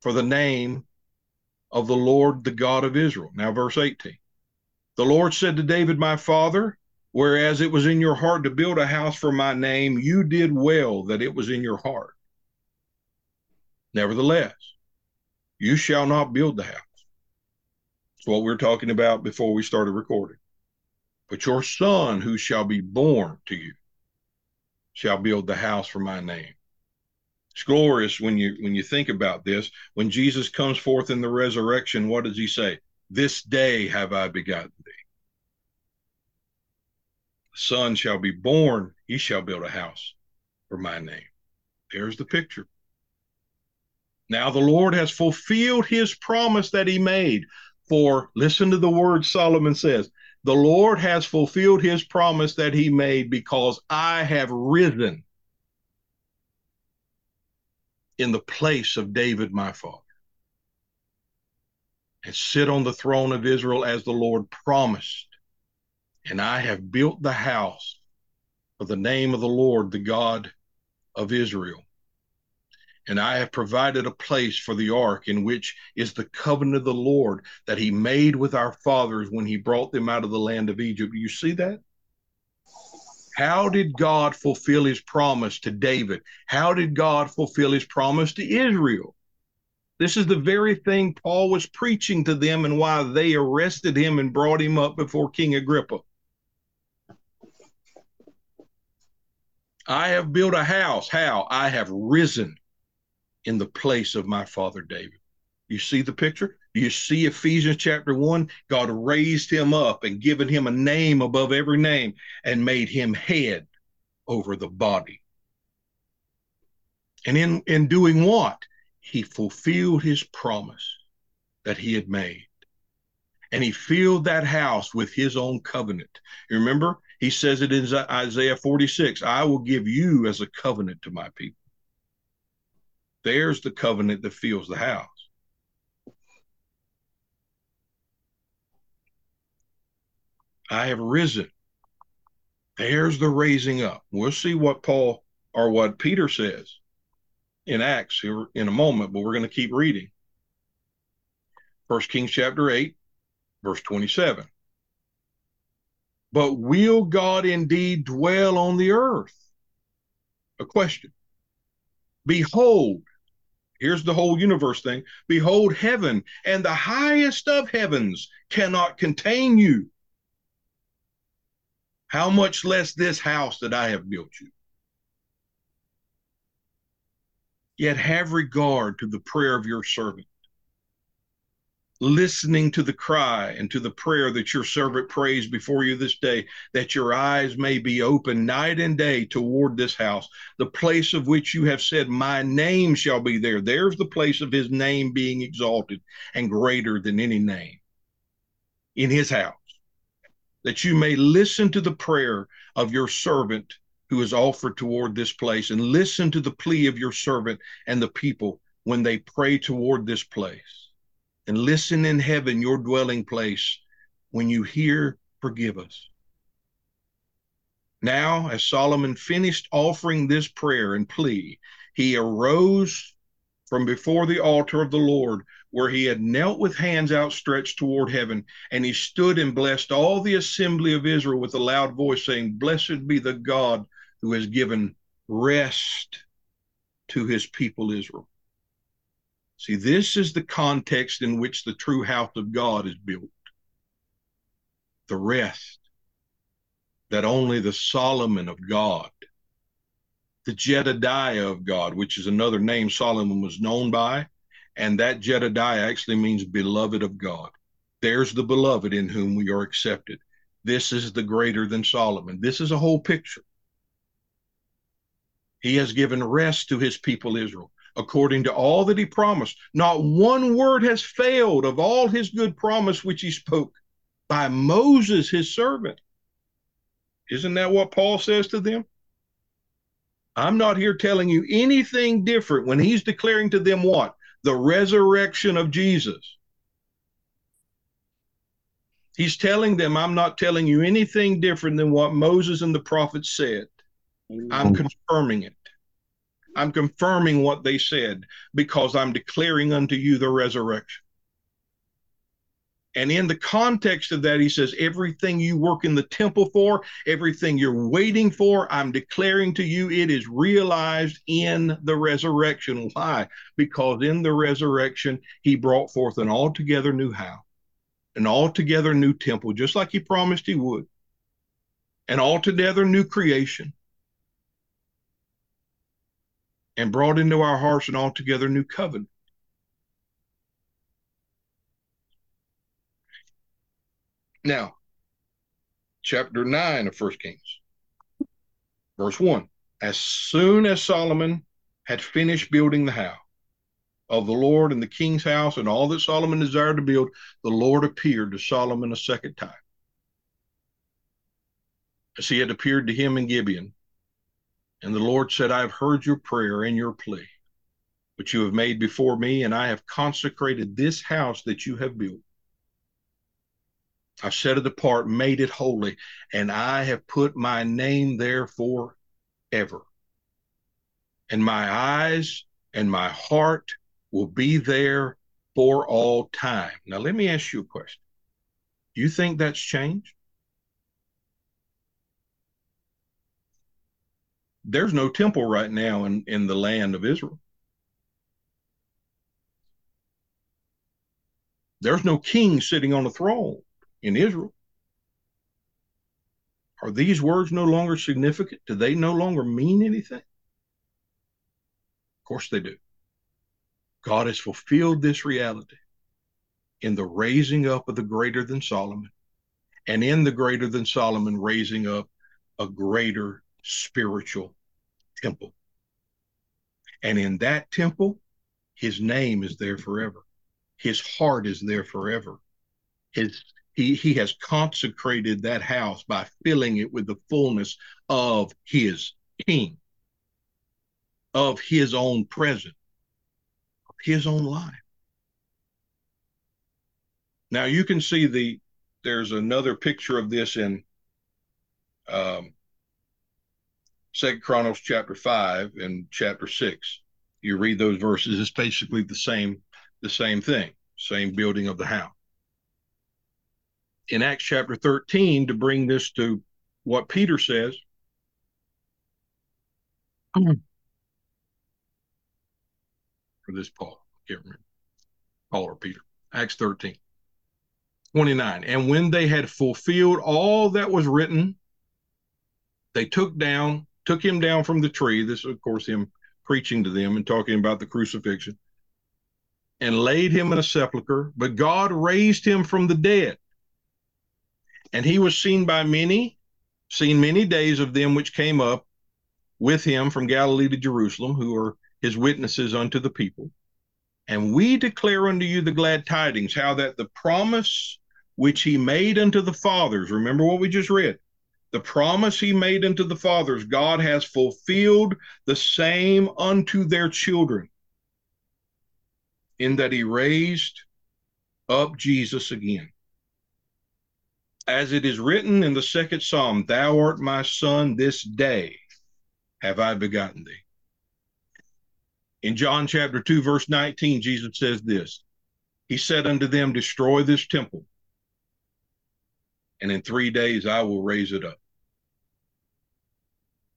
A: for the name of the Lord, the God of Israel. Now, verse 18. The Lord said to David, my father, whereas it was in your heart to build a house for my name, you did well that it was in your heart. Nevertheless, you shall not build the house. It's what we are talking about before we started recording. But your son, who shall be born to you, shall build the house for my name. It's glorious when you when you think about this. When Jesus comes forth in the resurrection, what does he say? This day have I begotten thee. The son shall be born, he shall build a house for my name. There's the picture. Now the Lord has fulfilled his promise that he made. For listen to the word Solomon says, the Lord has fulfilled his promise that he made because I have risen in the place of David, my father, and sit on the throne of Israel as the Lord promised. And I have built the house for the name of the Lord, the God of Israel. And I have provided a place for the ark in which is the covenant of the Lord that he made with our fathers when he brought them out of the land of Egypt. You see that? How did God fulfill his promise to David? How did God fulfill his promise to Israel? This is the very thing Paul was preaching to them and why they arrested him and brought him up before King Agrippa. I have built a house. How? I have risen in the place of my father David. You see the picture? You see Ephesians chapter 1? God raised him up and given him a name above every name and made him head over the body. And in, in doing what? He fulfilled his promise that he had made. And he filled that house with his own covenant. You remember? He says it in Isaiah 46 I will give you as a covenant to my people. There's the covenant that fills the house. I have risen. There's the raising up. We'll see what Paul or what Peter says in Acts here in a moment, but we're going to keep reading. First Kings chapter 8, verse 27. But will God indeed dwell on the earth? A question. Behold, here's the whole universe thing. Behold, heaven and the highest of heavens cannot contain you. How much less this house that I have built you? Yet have regard to the prayer of your servant listening to the cry and to the prayer that your servant prays before you this day, that your eyes may be open night and day toward this house, the place of which you have said, My name shall be there. There's the place of his name being exalted and greater than any name in his house, that you may listen to the prayer of your servant who is offered toward this place, and listen to the plea of your servant and the people when they pray toward this place and listen in heaven, your dwelling place. When you hear, forgive us. Now, as Solomon finished offering this prayer and plea, he arose from before the altar of the Lord, where he had knelt with hands outstretched toward heaven, and he stood and blessed all the assembly of Israel with a loud voice, saying, Blessed be the God who has given rest to his people Israel. See, this is the context in which the true house of God is built. The rest that only the Solomon of God the Jedidiah of God, which is another name Solomon was known by. And that Jedidiah actually means beloved of God. There's the beloved in whom we are accepted. This is the greater than Solomon. This is a whole picture. He has given rest to his people Israel according to all that he promised. Not one word has failed of all his good promise which he spoke by Moses, his servant. Isn't that what Paul says to them? I'm not here telling you anything different when he's declaring to them what? The resurrection of Jesus. He's telling them, I'm not telling you anything different than what Moses and the prophets said. I'm confirming it. I'm confirming what they said because I'm declaring unto you the resurrection. And in the context of that, he says, everything you work in the temple for, everything you're waiting for, I'm declaring to you it is realized in the resurrection. Why? Because in the resurrection, he brought forth an altogether new house, an altogether new temple, just like he promised he would, an altogether new creation, and brought into our hearts an altogether new covenant. Now, chapter 9 of First Kings, verse 1. As soon as Solomon had finished building the house of the Lord and the king's house and all that Solomon desired to build, the Lord appeared to Solomon a second time. As he had appeared to him in Gibeon. And the Lord said, I have heard your prayer and your plea, which you have made before me, and I have consecrated this house that you have built. I've set it apart, made it holy, and I have put my name there forever. And my eyes and my heart will be there for all time. Now, let me ask you a question. Do you think that's changed? There's no temple right now in, in the land of Israel. There's no king sitting on a throne in Israel. Are these words no longer significant? Do they no longer mean anything? Of course they do. God has fulfilled this reality in the raising up of the greater than Solomon, and in the greater than Solomon raising up a greater spiritual temple. And in that temple, his name is there forever. His heart is there forever. His he, he has consecrated that house by filling it with the fullness of his king, of his own presence, of his own life. Now you can see the there's another picture of this in um, Second Chronicles chapter five and chapter six. You read those verses; it's basically the same the same thing, same building of the house in Acts chapter 13 to bring this to what Peter says. For this Paul, I can't remember. Paul or Peter. Acts 13. 29. And when they had fulfilled all that was written, they took down, took him down from the tree. This, is, of course, him preaching to them and talking about the crucifixion, and laid him in a sepulchre. But God raised him from the dead and he was seen by many, seen many days of them which came up with him from Galilee to Jerusalem, who are his witnesses unto the people. And we declare unto you the glad tidings, how that the promise which he made unto the fathers, remember what we just read, the promise he made unto the fathers, God has fulfilled the same unto their children, in that he raised up Jesus again as it is written in the second psalm, Thou art my son, this day have I begotten thee. In John chapter 2, verse 19, Jesus says this He said unto them, Destroy this temple, and in three days I will raise it up.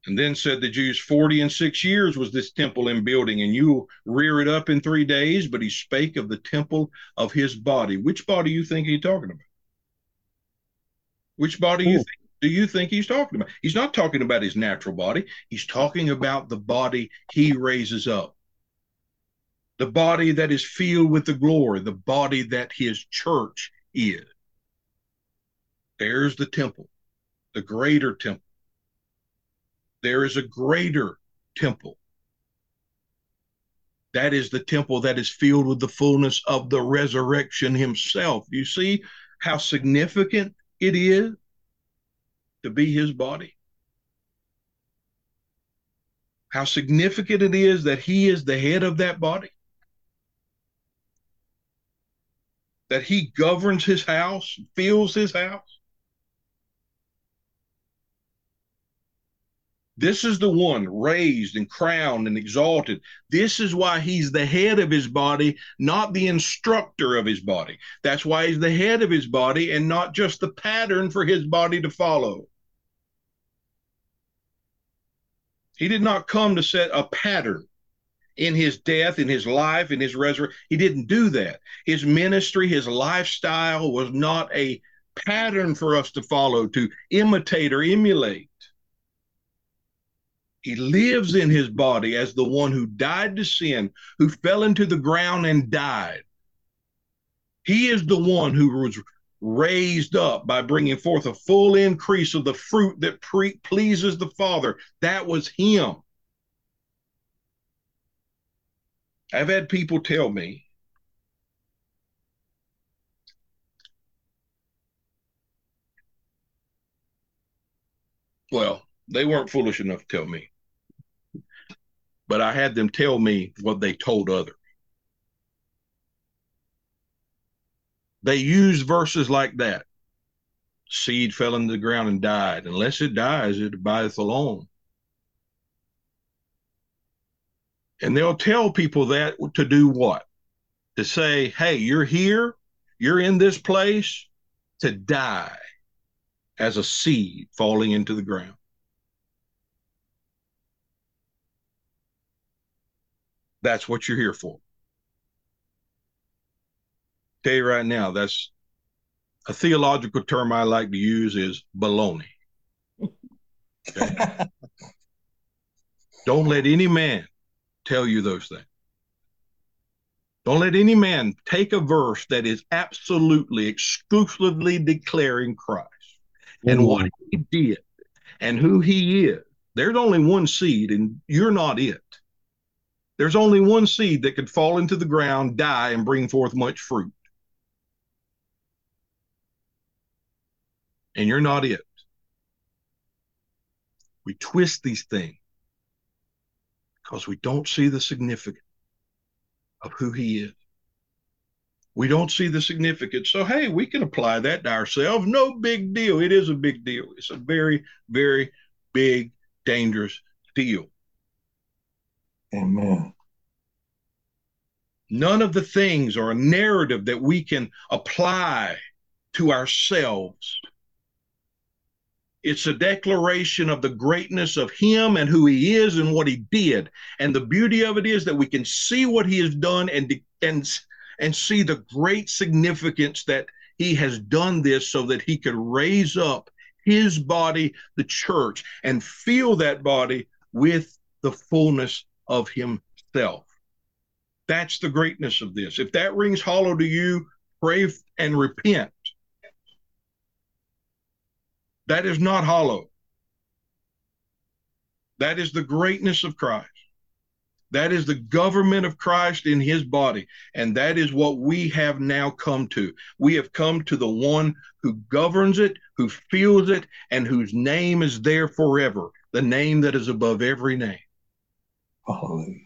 A: And then said the Jews, 40 and six years was this temple in building, and you will rear it up in three days. But he spake of the temple of his body. Which body you think he talking about? Which body Ooh. you think do you think he's talking about? He's not talking about his natural body. He's talking about the body he raises up. The body that is filled with the glory, the body that his church is. There's the temple, the greater temple. There is a greater temple. That is the temple that is filled with the fullness of the resurrection himself. You see how significant it is to be his body? How significant it is that he is the head of that body? That he governs his house, fills his house? This is the one raised and crowned and exalted. This is why he's the head of his body, not the instructor of his body. That's why he's the head of his body and not just the pattern for his body to follow. He did not come to set a pattern in his death, in his life, in his resurrection. He didn't do that. His ministry, his lifestyle was not a pattern for us to follow, to imitate or emulate. He lives in his body as the one who died to sin, who fell into the ground and died. He is the one who was raised up by bringing forth a full increase of the fruit that pre- pleases the Father. That was him. I've had people tell me well, they weren't foolish enough to tell me but I had them tell me what they told others. They use verses like that. Seed fell into the ground and died. Unless it dies, it abideth alone. And they'll tell people that to do what? To say, hey, you're here, you're in this place to die as a seed falling into the ground. That's what you're here for. Tell you right now, that's a theological term I like to use is baloney. Okay? Don't let any man tell you those things. Don't let any man take a verse that is absolutely, exclusively declaring Christ and mm-hmm. what he did and who he is. There's only one seed, and you're not it. There's only one seed that could fall into the ground, die, and bring forth much fruit. And you're not it. We twist these things because we don't see the significance of who he is. We don't see the significance. So, hey, we can apply that to ourselves. No big deal. It is a big deal. It's a very, very big, dangerous deal.
B: Amen.
A: None of the things are a narrative that we can apply to ourselves. It's a declaration of the greatness of Him and who He is and what He did. And the beauty of it is that we can see what He has done and, and, and see the great significance that He has done this so that He could raise up His body, the church, and fill that body with the fullness of himself. That's the greatness of this. If that rings hollow to you, pray and repent. That is not hollow. That is the greatness of Christ. That is the government of Christ in his body. And that is what we have now come to. We have come to the one who governs it, who feels it, and whose name is there forever, the name that is above every name.
B: Hallelujah.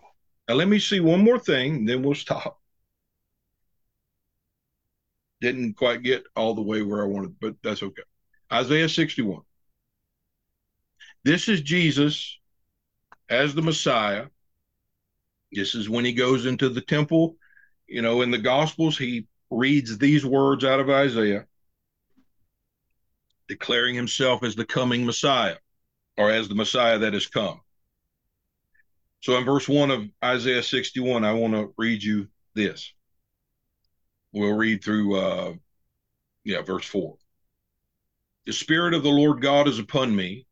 A: Now, let me see one more thing, then we'll stop. Didn't quite get all the way where I wanted, but that's okay. Isaiah 61. This is Jesus as the Messiah. This is when he goes into the temple. You know, in the Gospels, he reads these words out of Isaiah, declaring himself as the coming Messiah or as the Messiah that has come. So in verse 1 of Isaiah 61, I want to read you this. We'll read through, uh, yeah, verse 4. The Spirit of the Lord God is upon me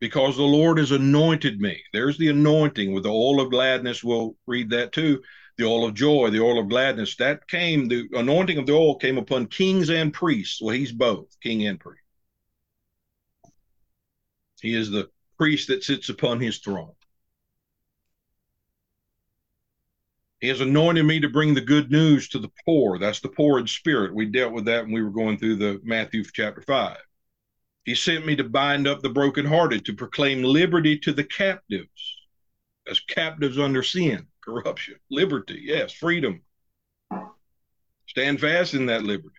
A: because the Lord has anointed me. There's the anointing with the oil of gladness. We'll read that too. The oil of joy, the oil of gladness. That came, the anointing of the oil came upon kings and priests. Well, he's both, king and priest. He is the priest that sits upon his throne. He has anointed me to bring the good news to the poor. That's the poor in spirit. We dealt with that when we were going through the Matthew chapter 5. He sent me to bind up the brokenhearted, to proclaim liberty to the captives, as captives under sin, corruption, liberty, yes, freedom. Stand fast in that liberty.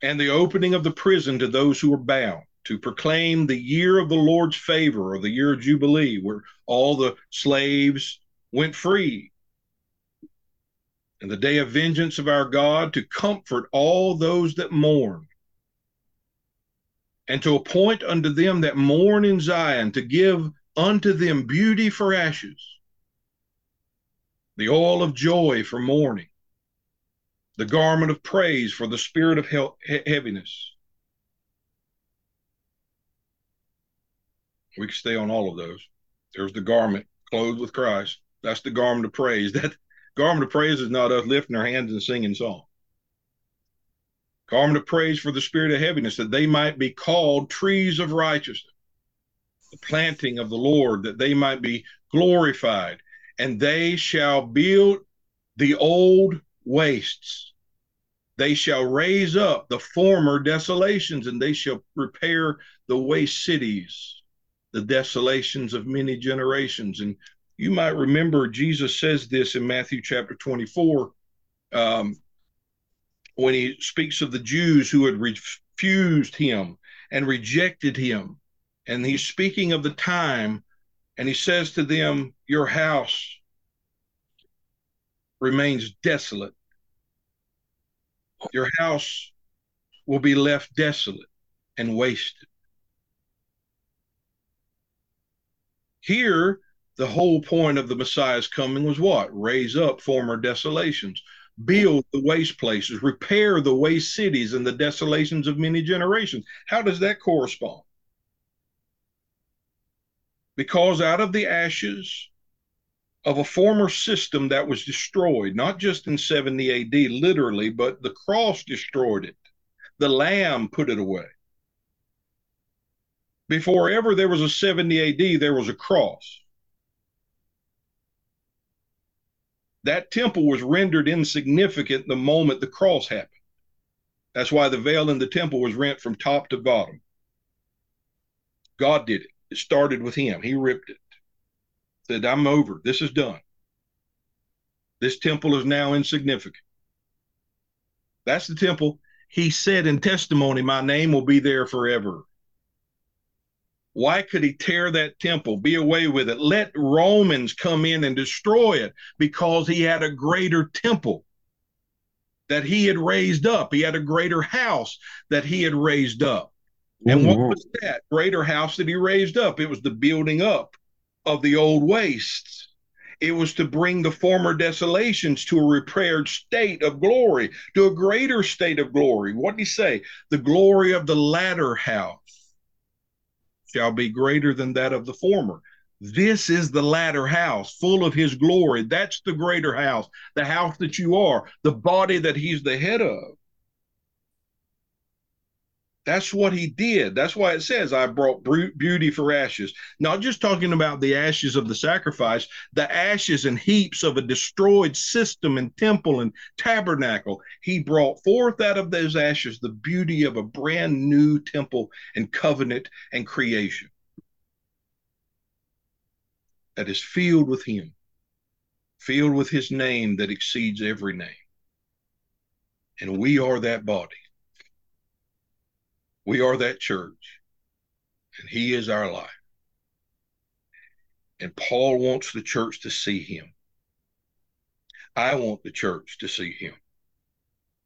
A: And the opening of the prison to those who are bound, to proclaim the year of the Lord's favor or the year of Jubilee, where all the slaves went free. And the day of vengeance of our God to comfort all those that mourn, and to appoint unto them that mourn in Zion, to give unto them beauty for ashes, the oil of joy for mourning, the garment of praise for the spirit of he- heaviness. We can stay on all of those. There's the garment clothed with Christ. That's the garment of praise. That garment of praise is not us lifting our hands and singing song. Garment of praise for the spirit of heaviness, that they might be called trees of righteousness, the planting of the Lord, that they might be glorified, and they shall build the old wastes. They shall raise up the former desolations, and they shall repair the waste cities, the desolations of many generations. And you might remember Jesus says this in Matthew chapter 24 um, when he speaks of the Jews who had refused him and rejected him. And he's speaking of the time, and he says to them, Your house remains desolate. Your house will be left desolate and wasted. Here, the whole point of the Messiah's coming was what? Raise up former desolations, build the waste places, repair the waste cities and the desolations of many generations. How does that correspond? Because out of the ashes of a former system that was destroyed, not just in 70 AD, literally, but the cross destroyed it. The Lamb put it away. Before ever there was a 70 AD, there was a cross. That temple was rendered insignificant the moment the cross happened. That's why the veil in the temple was rent from top to bottom. God did it. It started with him. He ripped it. Said, I'm over. This is done. This temple is now insignificant. That's the temple. He said in testimony, My name will be there forever. Why could he tear that temple, be away with it, let Romans come in and destroy it? Because he had a greater temple that he had raised up. He had a greater house that he had raised up. And what was that greater house that he raised up? It was the building up of the old wastes. It was to bring the former desolations to a repaired state of glory, to a greater state of glory. What did he say? The glory of the latter house shall be greater than that of the former. This is the latter house, full of his glory. That's the greater house, the house that you are, the body that he's the head of. That's what he did. That's why it says, I brought beauty for ashes. Not just talking about the ashes of the sacrifice, the ashes and heaps of a destroyed system and temple and tabernacle. He brought forth out of those ashes the beauty of a brand new temple and covenant and creation that is filled with him, filled with his name that exceeds every name. And we are that body. We are that church, and He is our life. And Paul wants the church to see Him. I want the church to see Him.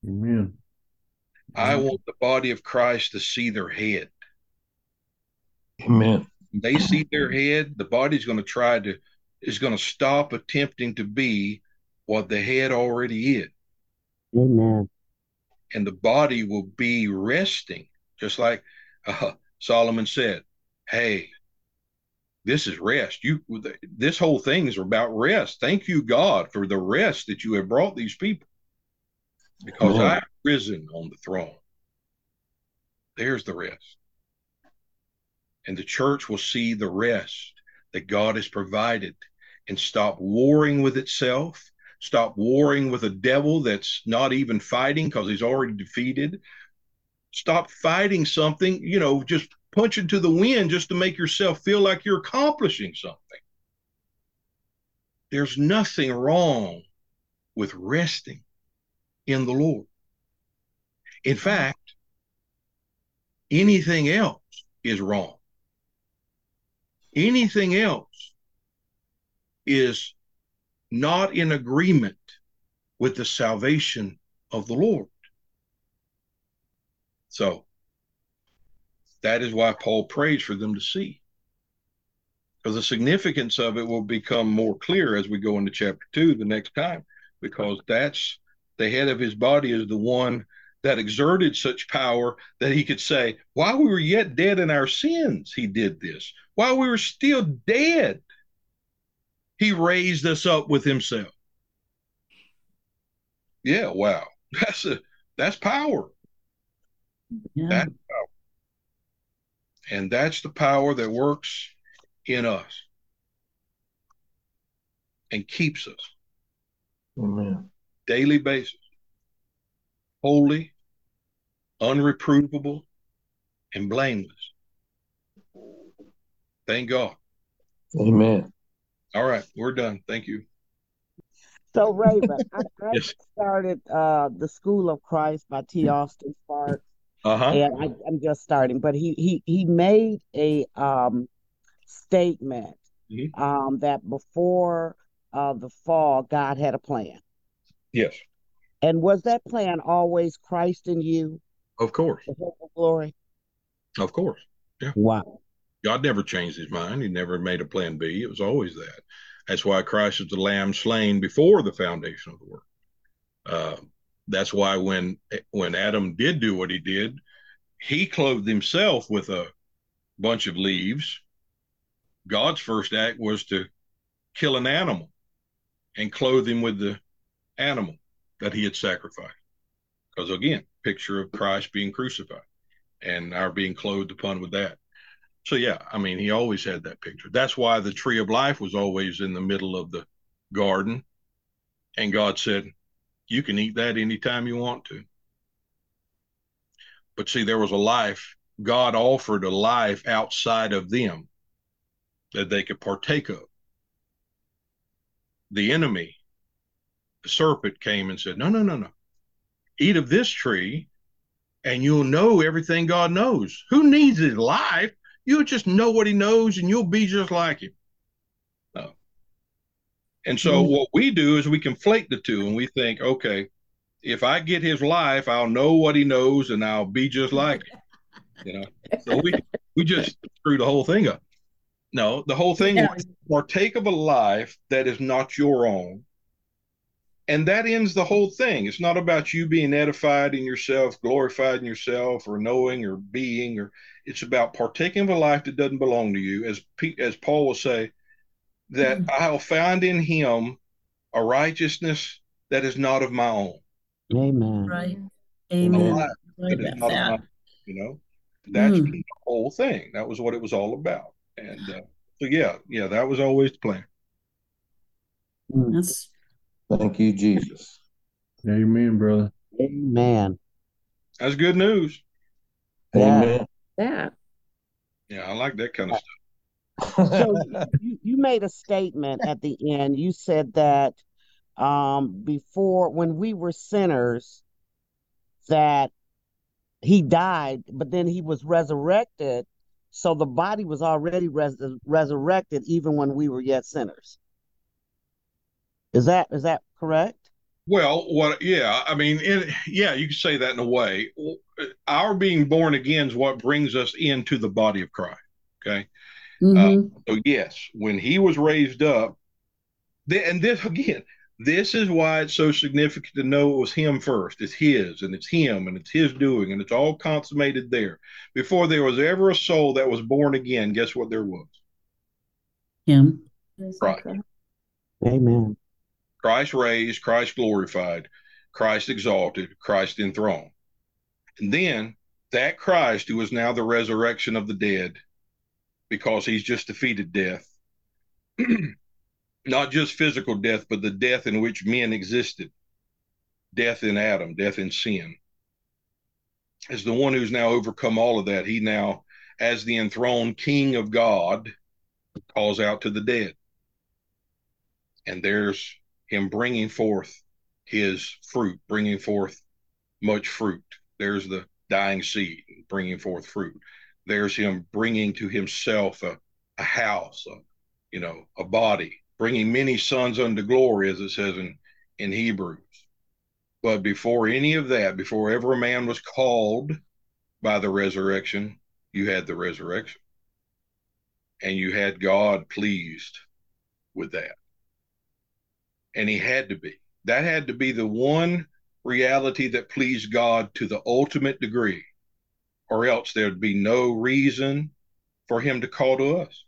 B: Amen.
A: I want the body of Christ to see their head.
B: Amen.
A: They see their head, the body's going to try to, is going to stop attempting to be what the head already is.
C: Amen.
A: and the body will be resting, just like uh, Solomon said, "Hey, this is rest. You, this whole thing is about rest. Thank you, God, for the rest that you have brought these people, because I have risen on the throne. There's the rest, and the church will see the rest that God has provided, and stop warring with itself." Stop warring with a devil that's not even fighting because he's already defeated. Stop fighting something, you know, just punch into the wind just to make yourself feel like you're accomplishing something. There's nothing wrong with resting in the Lord. In mm-hmm. fact, anything else is wrong. Anything else is not in agreement with the salvation of the Lord. So that is why Paul prays for them to see. Because the significance of it will become more clear as we go into chapter two the next time, because that's the head of his body is the one that exerted such power that he could say, while we were yet dead in our sins, he did this. While we were still dead, he raised us up with himself. Yeah, wow. That's a that's power. Yeah. That's power. And that's the power that works in us and keeps us.
B: Amen.
A: Daily basis. Holy, unreprovable, and blameless. Thank God.
B: Amen.
A: All right, we're done. Thank you.
C: So Rabon, I, I yes. started uh, the School of Christ by T. Austin Sparks
A: uh-huh.
C: and I, am just starting. But he he he made a um, statement mm-hmm. um, that before uh, the fall, God had a plan.
A: Yes.
C: And was that plan always Christ in you?
A: Of course.
C: The hope of glory.
A: Of course. Yeah.
C: Wow.
A: God never changed his mind. He never made a plan B. It was always that. That's why Christ is the lamb slain before the foundation of the world. Uh, that's why when when Adam did do what he did, he clothed himself with a bunch of leaves. God's first act was to kill an animal and clothe him with the animal that he had sacrificed. Because again, picture of Christ being crucified and our being clothed upon with that. So yeah, I mean, he always had that picture. That's why the tree of life was always in the middle of the garden. And God said, you can eat that anytime you want to. But see, there was a life, God offered a life outside of them that they could partake of. The enemy, the serpent came and said, No, no, no, no. Eat of this tree and you'll know everything God knows. Who needs his life? You'll just know what he knows and you'll be just like him. And so mm-hmm. what we do is we conflate the two and we think, okay, if I get his life, I'll know what he knows and I'll be just like him. You know, so we we just screw the whole thing up. No, the whole thing yeah. is partake of a life that is not your own. And that ends the whole thing. It's not about you being edified in yourself, glorified in yourself, or knowing or being, or it's about partaking of a life that doesn't belong to you. As as Paul will say, that mm-hmm. I'll find in him a righteousness that is not of my own.
C: Amen.
D: Right. Amen. That
A: that. My, you know, that's mm. the whole thing. That was what it was all about. And uh, so, yeah, yeah, that was always the plan.
D: Hmm. That's...
B: Thank you, Jesus.
C: Amen, brother. Amen.
A: That's good news.
B: Amen.
D: Yeah.
A: Yeah, I like that kind of stuff
C: so you, you made a statement at the end. You said that um, before, when we were sinners, that he died, but then he was resurrected. So the body was already res- resurrected even when we were yet sinners. Is that is that correct?
A: Well, what? Yeah, I mean, it, yeah, you can say that in a way. Our being born again is what brings us into the body of Christ. Okay, mm-hmm. Uh, so yes, when he was raised up, th- and this again, This is why it's so significant to know it was him first. It's his, and it's him, and it's his doing, and it's all consummated there. Before there was ever a soul that was born again, guess what there was?
D: Him.
A: Right.
C: Amen.
A: Christ raised, Christ glorified, Christ exalted, Christ enthroned. And then that Christ, who is now the resurrection of the dead, because he's just defeated death, not just physical death, but the death in which men existed death in Adam, death in sin. As the one who's now overcome all of that, he now, as the enthroned King of God, calls out to the dead. And there's him bringing forth his fruit, bringing forth much fruit. There's the dying seed bringing forth fruit. There's him bringing to himself a, a house, a, you know, a body, bringing many sons unto glory, as it says in, in Hebrews. But before any of that, before ever a man was called by the resurrection, you had the resurrection. And you had God pleased with that. And he had to be. That had to be the one reality that pleased God to the ultimate degree, or else there'd be no reason for him to call to us.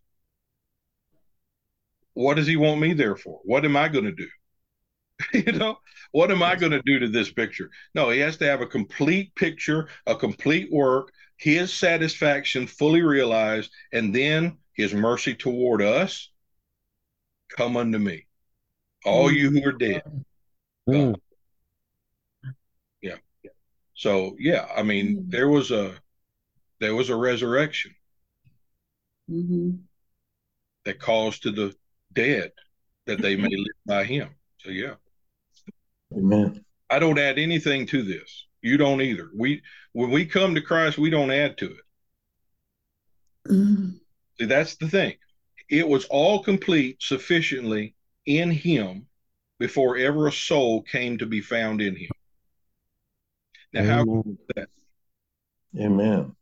A: What does he want me there for? What am I going to do? you know, what am I going to do to this picture? No, he has to have a complete picture, a complete work, his satisfaction fully realized, and then his mercy toward us. Come unto me, all you who are dead.
C: Mm.
A: Yeah. So yeah, I mean,
D: Mm.
A: there was a there was a resurrection
D: hmm
A: that calls to the dead that they may live by him. So yeah.
B: Amen.
A: I don't add anything to this. You don't either. We when we come to Christ, we don't add to it.
D: Mm-hmm.
A: See, that's the thing. It was all complete sufficiently in him before ever a soul came to be found in him. Now, how
C: Amen.
B: Amen.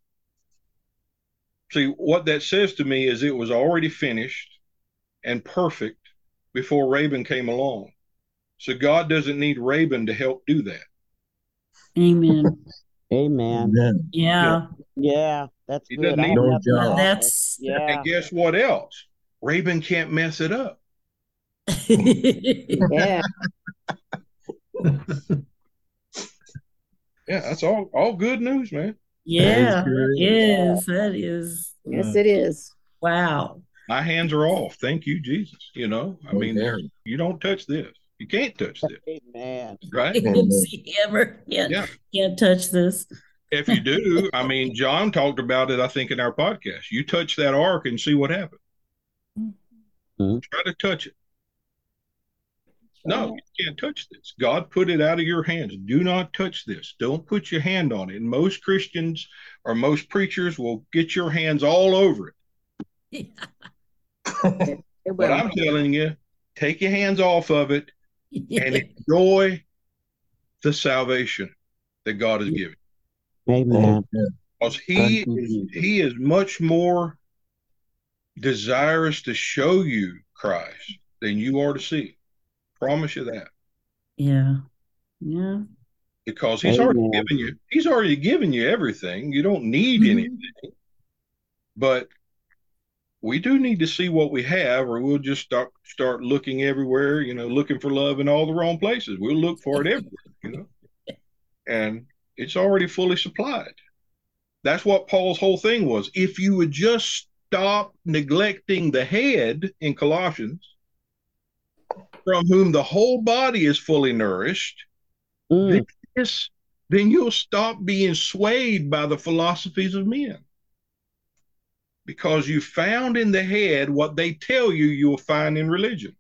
A: See what that says to me is it was already finished and perfect before Rabon came along. So God doesn't need Rabon to help do that.
D: Amen.
C: Amen.
B: Amen.
D: Yeah.
C: Yeah, that's
A: He
C: good.
A: doesn't need
B: no job.
D: That's
C: Yeah.
A: And guess what else? Rabon can't mess it up.
C: Yeah.
A: Yeah, that's all all good news, man.
D: Yeah,
B: good.
D: it is. That is
E: Yes, it is.
D: wow.
A: My hands are off. Thank you, Jesus. You know, I mean,
B: Amen.
A: you don't touch this. You can't touch this,
C: Amen.
A: right?
D: See ever can't
A: Yeah.
D: can't touch this.
A: If you do, I mean, John talked about it, I think, in our podcast. You touch that ark and see what happens.
C: Mhm.
A: Try to touch it. No, you can't touch this. God put it out of your hands. Do not touch this. Don't put your hand on it. And most Christians or most preachers will get your hands all over it.
E: It
A: But. I'm telling you, take your hands off of it and enjoy the salvation that God has given.
C: Amen.
A: Because he
B: you,
A: is, he is much more desirous to show you Christ than you are to see. Promise you that.
D: yeah. Yeah.
A: Because he's already
C: Amen.
A: given you he's already given you everything. You don't need
D: Mhm.
A: anything. But we do need to see what we have, or we'll just start start looking everywhere, you know, looking for love in all the wrong places. We'll look for it everywhere, you know. And it's already fully supplied. That's what Paul's whole thing was. If you would just stop neglecting the head in Colossians, from whom the whole body is fully nourished,
C: Mm.
A: this, then you'll stop being swayed by the philosophies of men. Because you found in the head what they tell you you'll find in religion.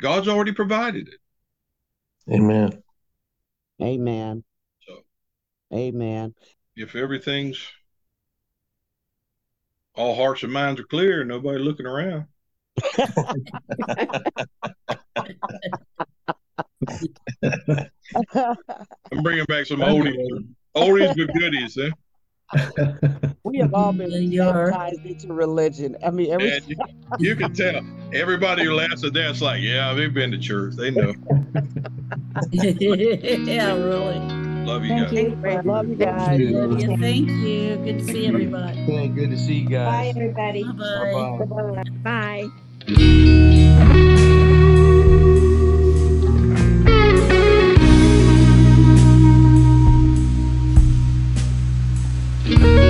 A: God's already provided it.
B: Amen.
C: Amen.
A: So
C: Amen.
A: if everything's all hearts and minds are clear, nobody looking around. I'm bringing back some oldies, oldies but goodies. Eh?
C: We have all been
D: You are.
C: baptized into religion. I mean, every
A: you, you can tell everybody who laughs at that, it's like, yeah, they've been to church. They know.
D: yeah, really.
A: Love you
E: Thank
A: guys.
E: you.
C: love you guys.
D: Love you. Thank you. Good to see everybody.
B: Good to see you guys.
E: Bye,
B: guys.
E: everybody.
D: Bye
E: Bye.
B: Bye.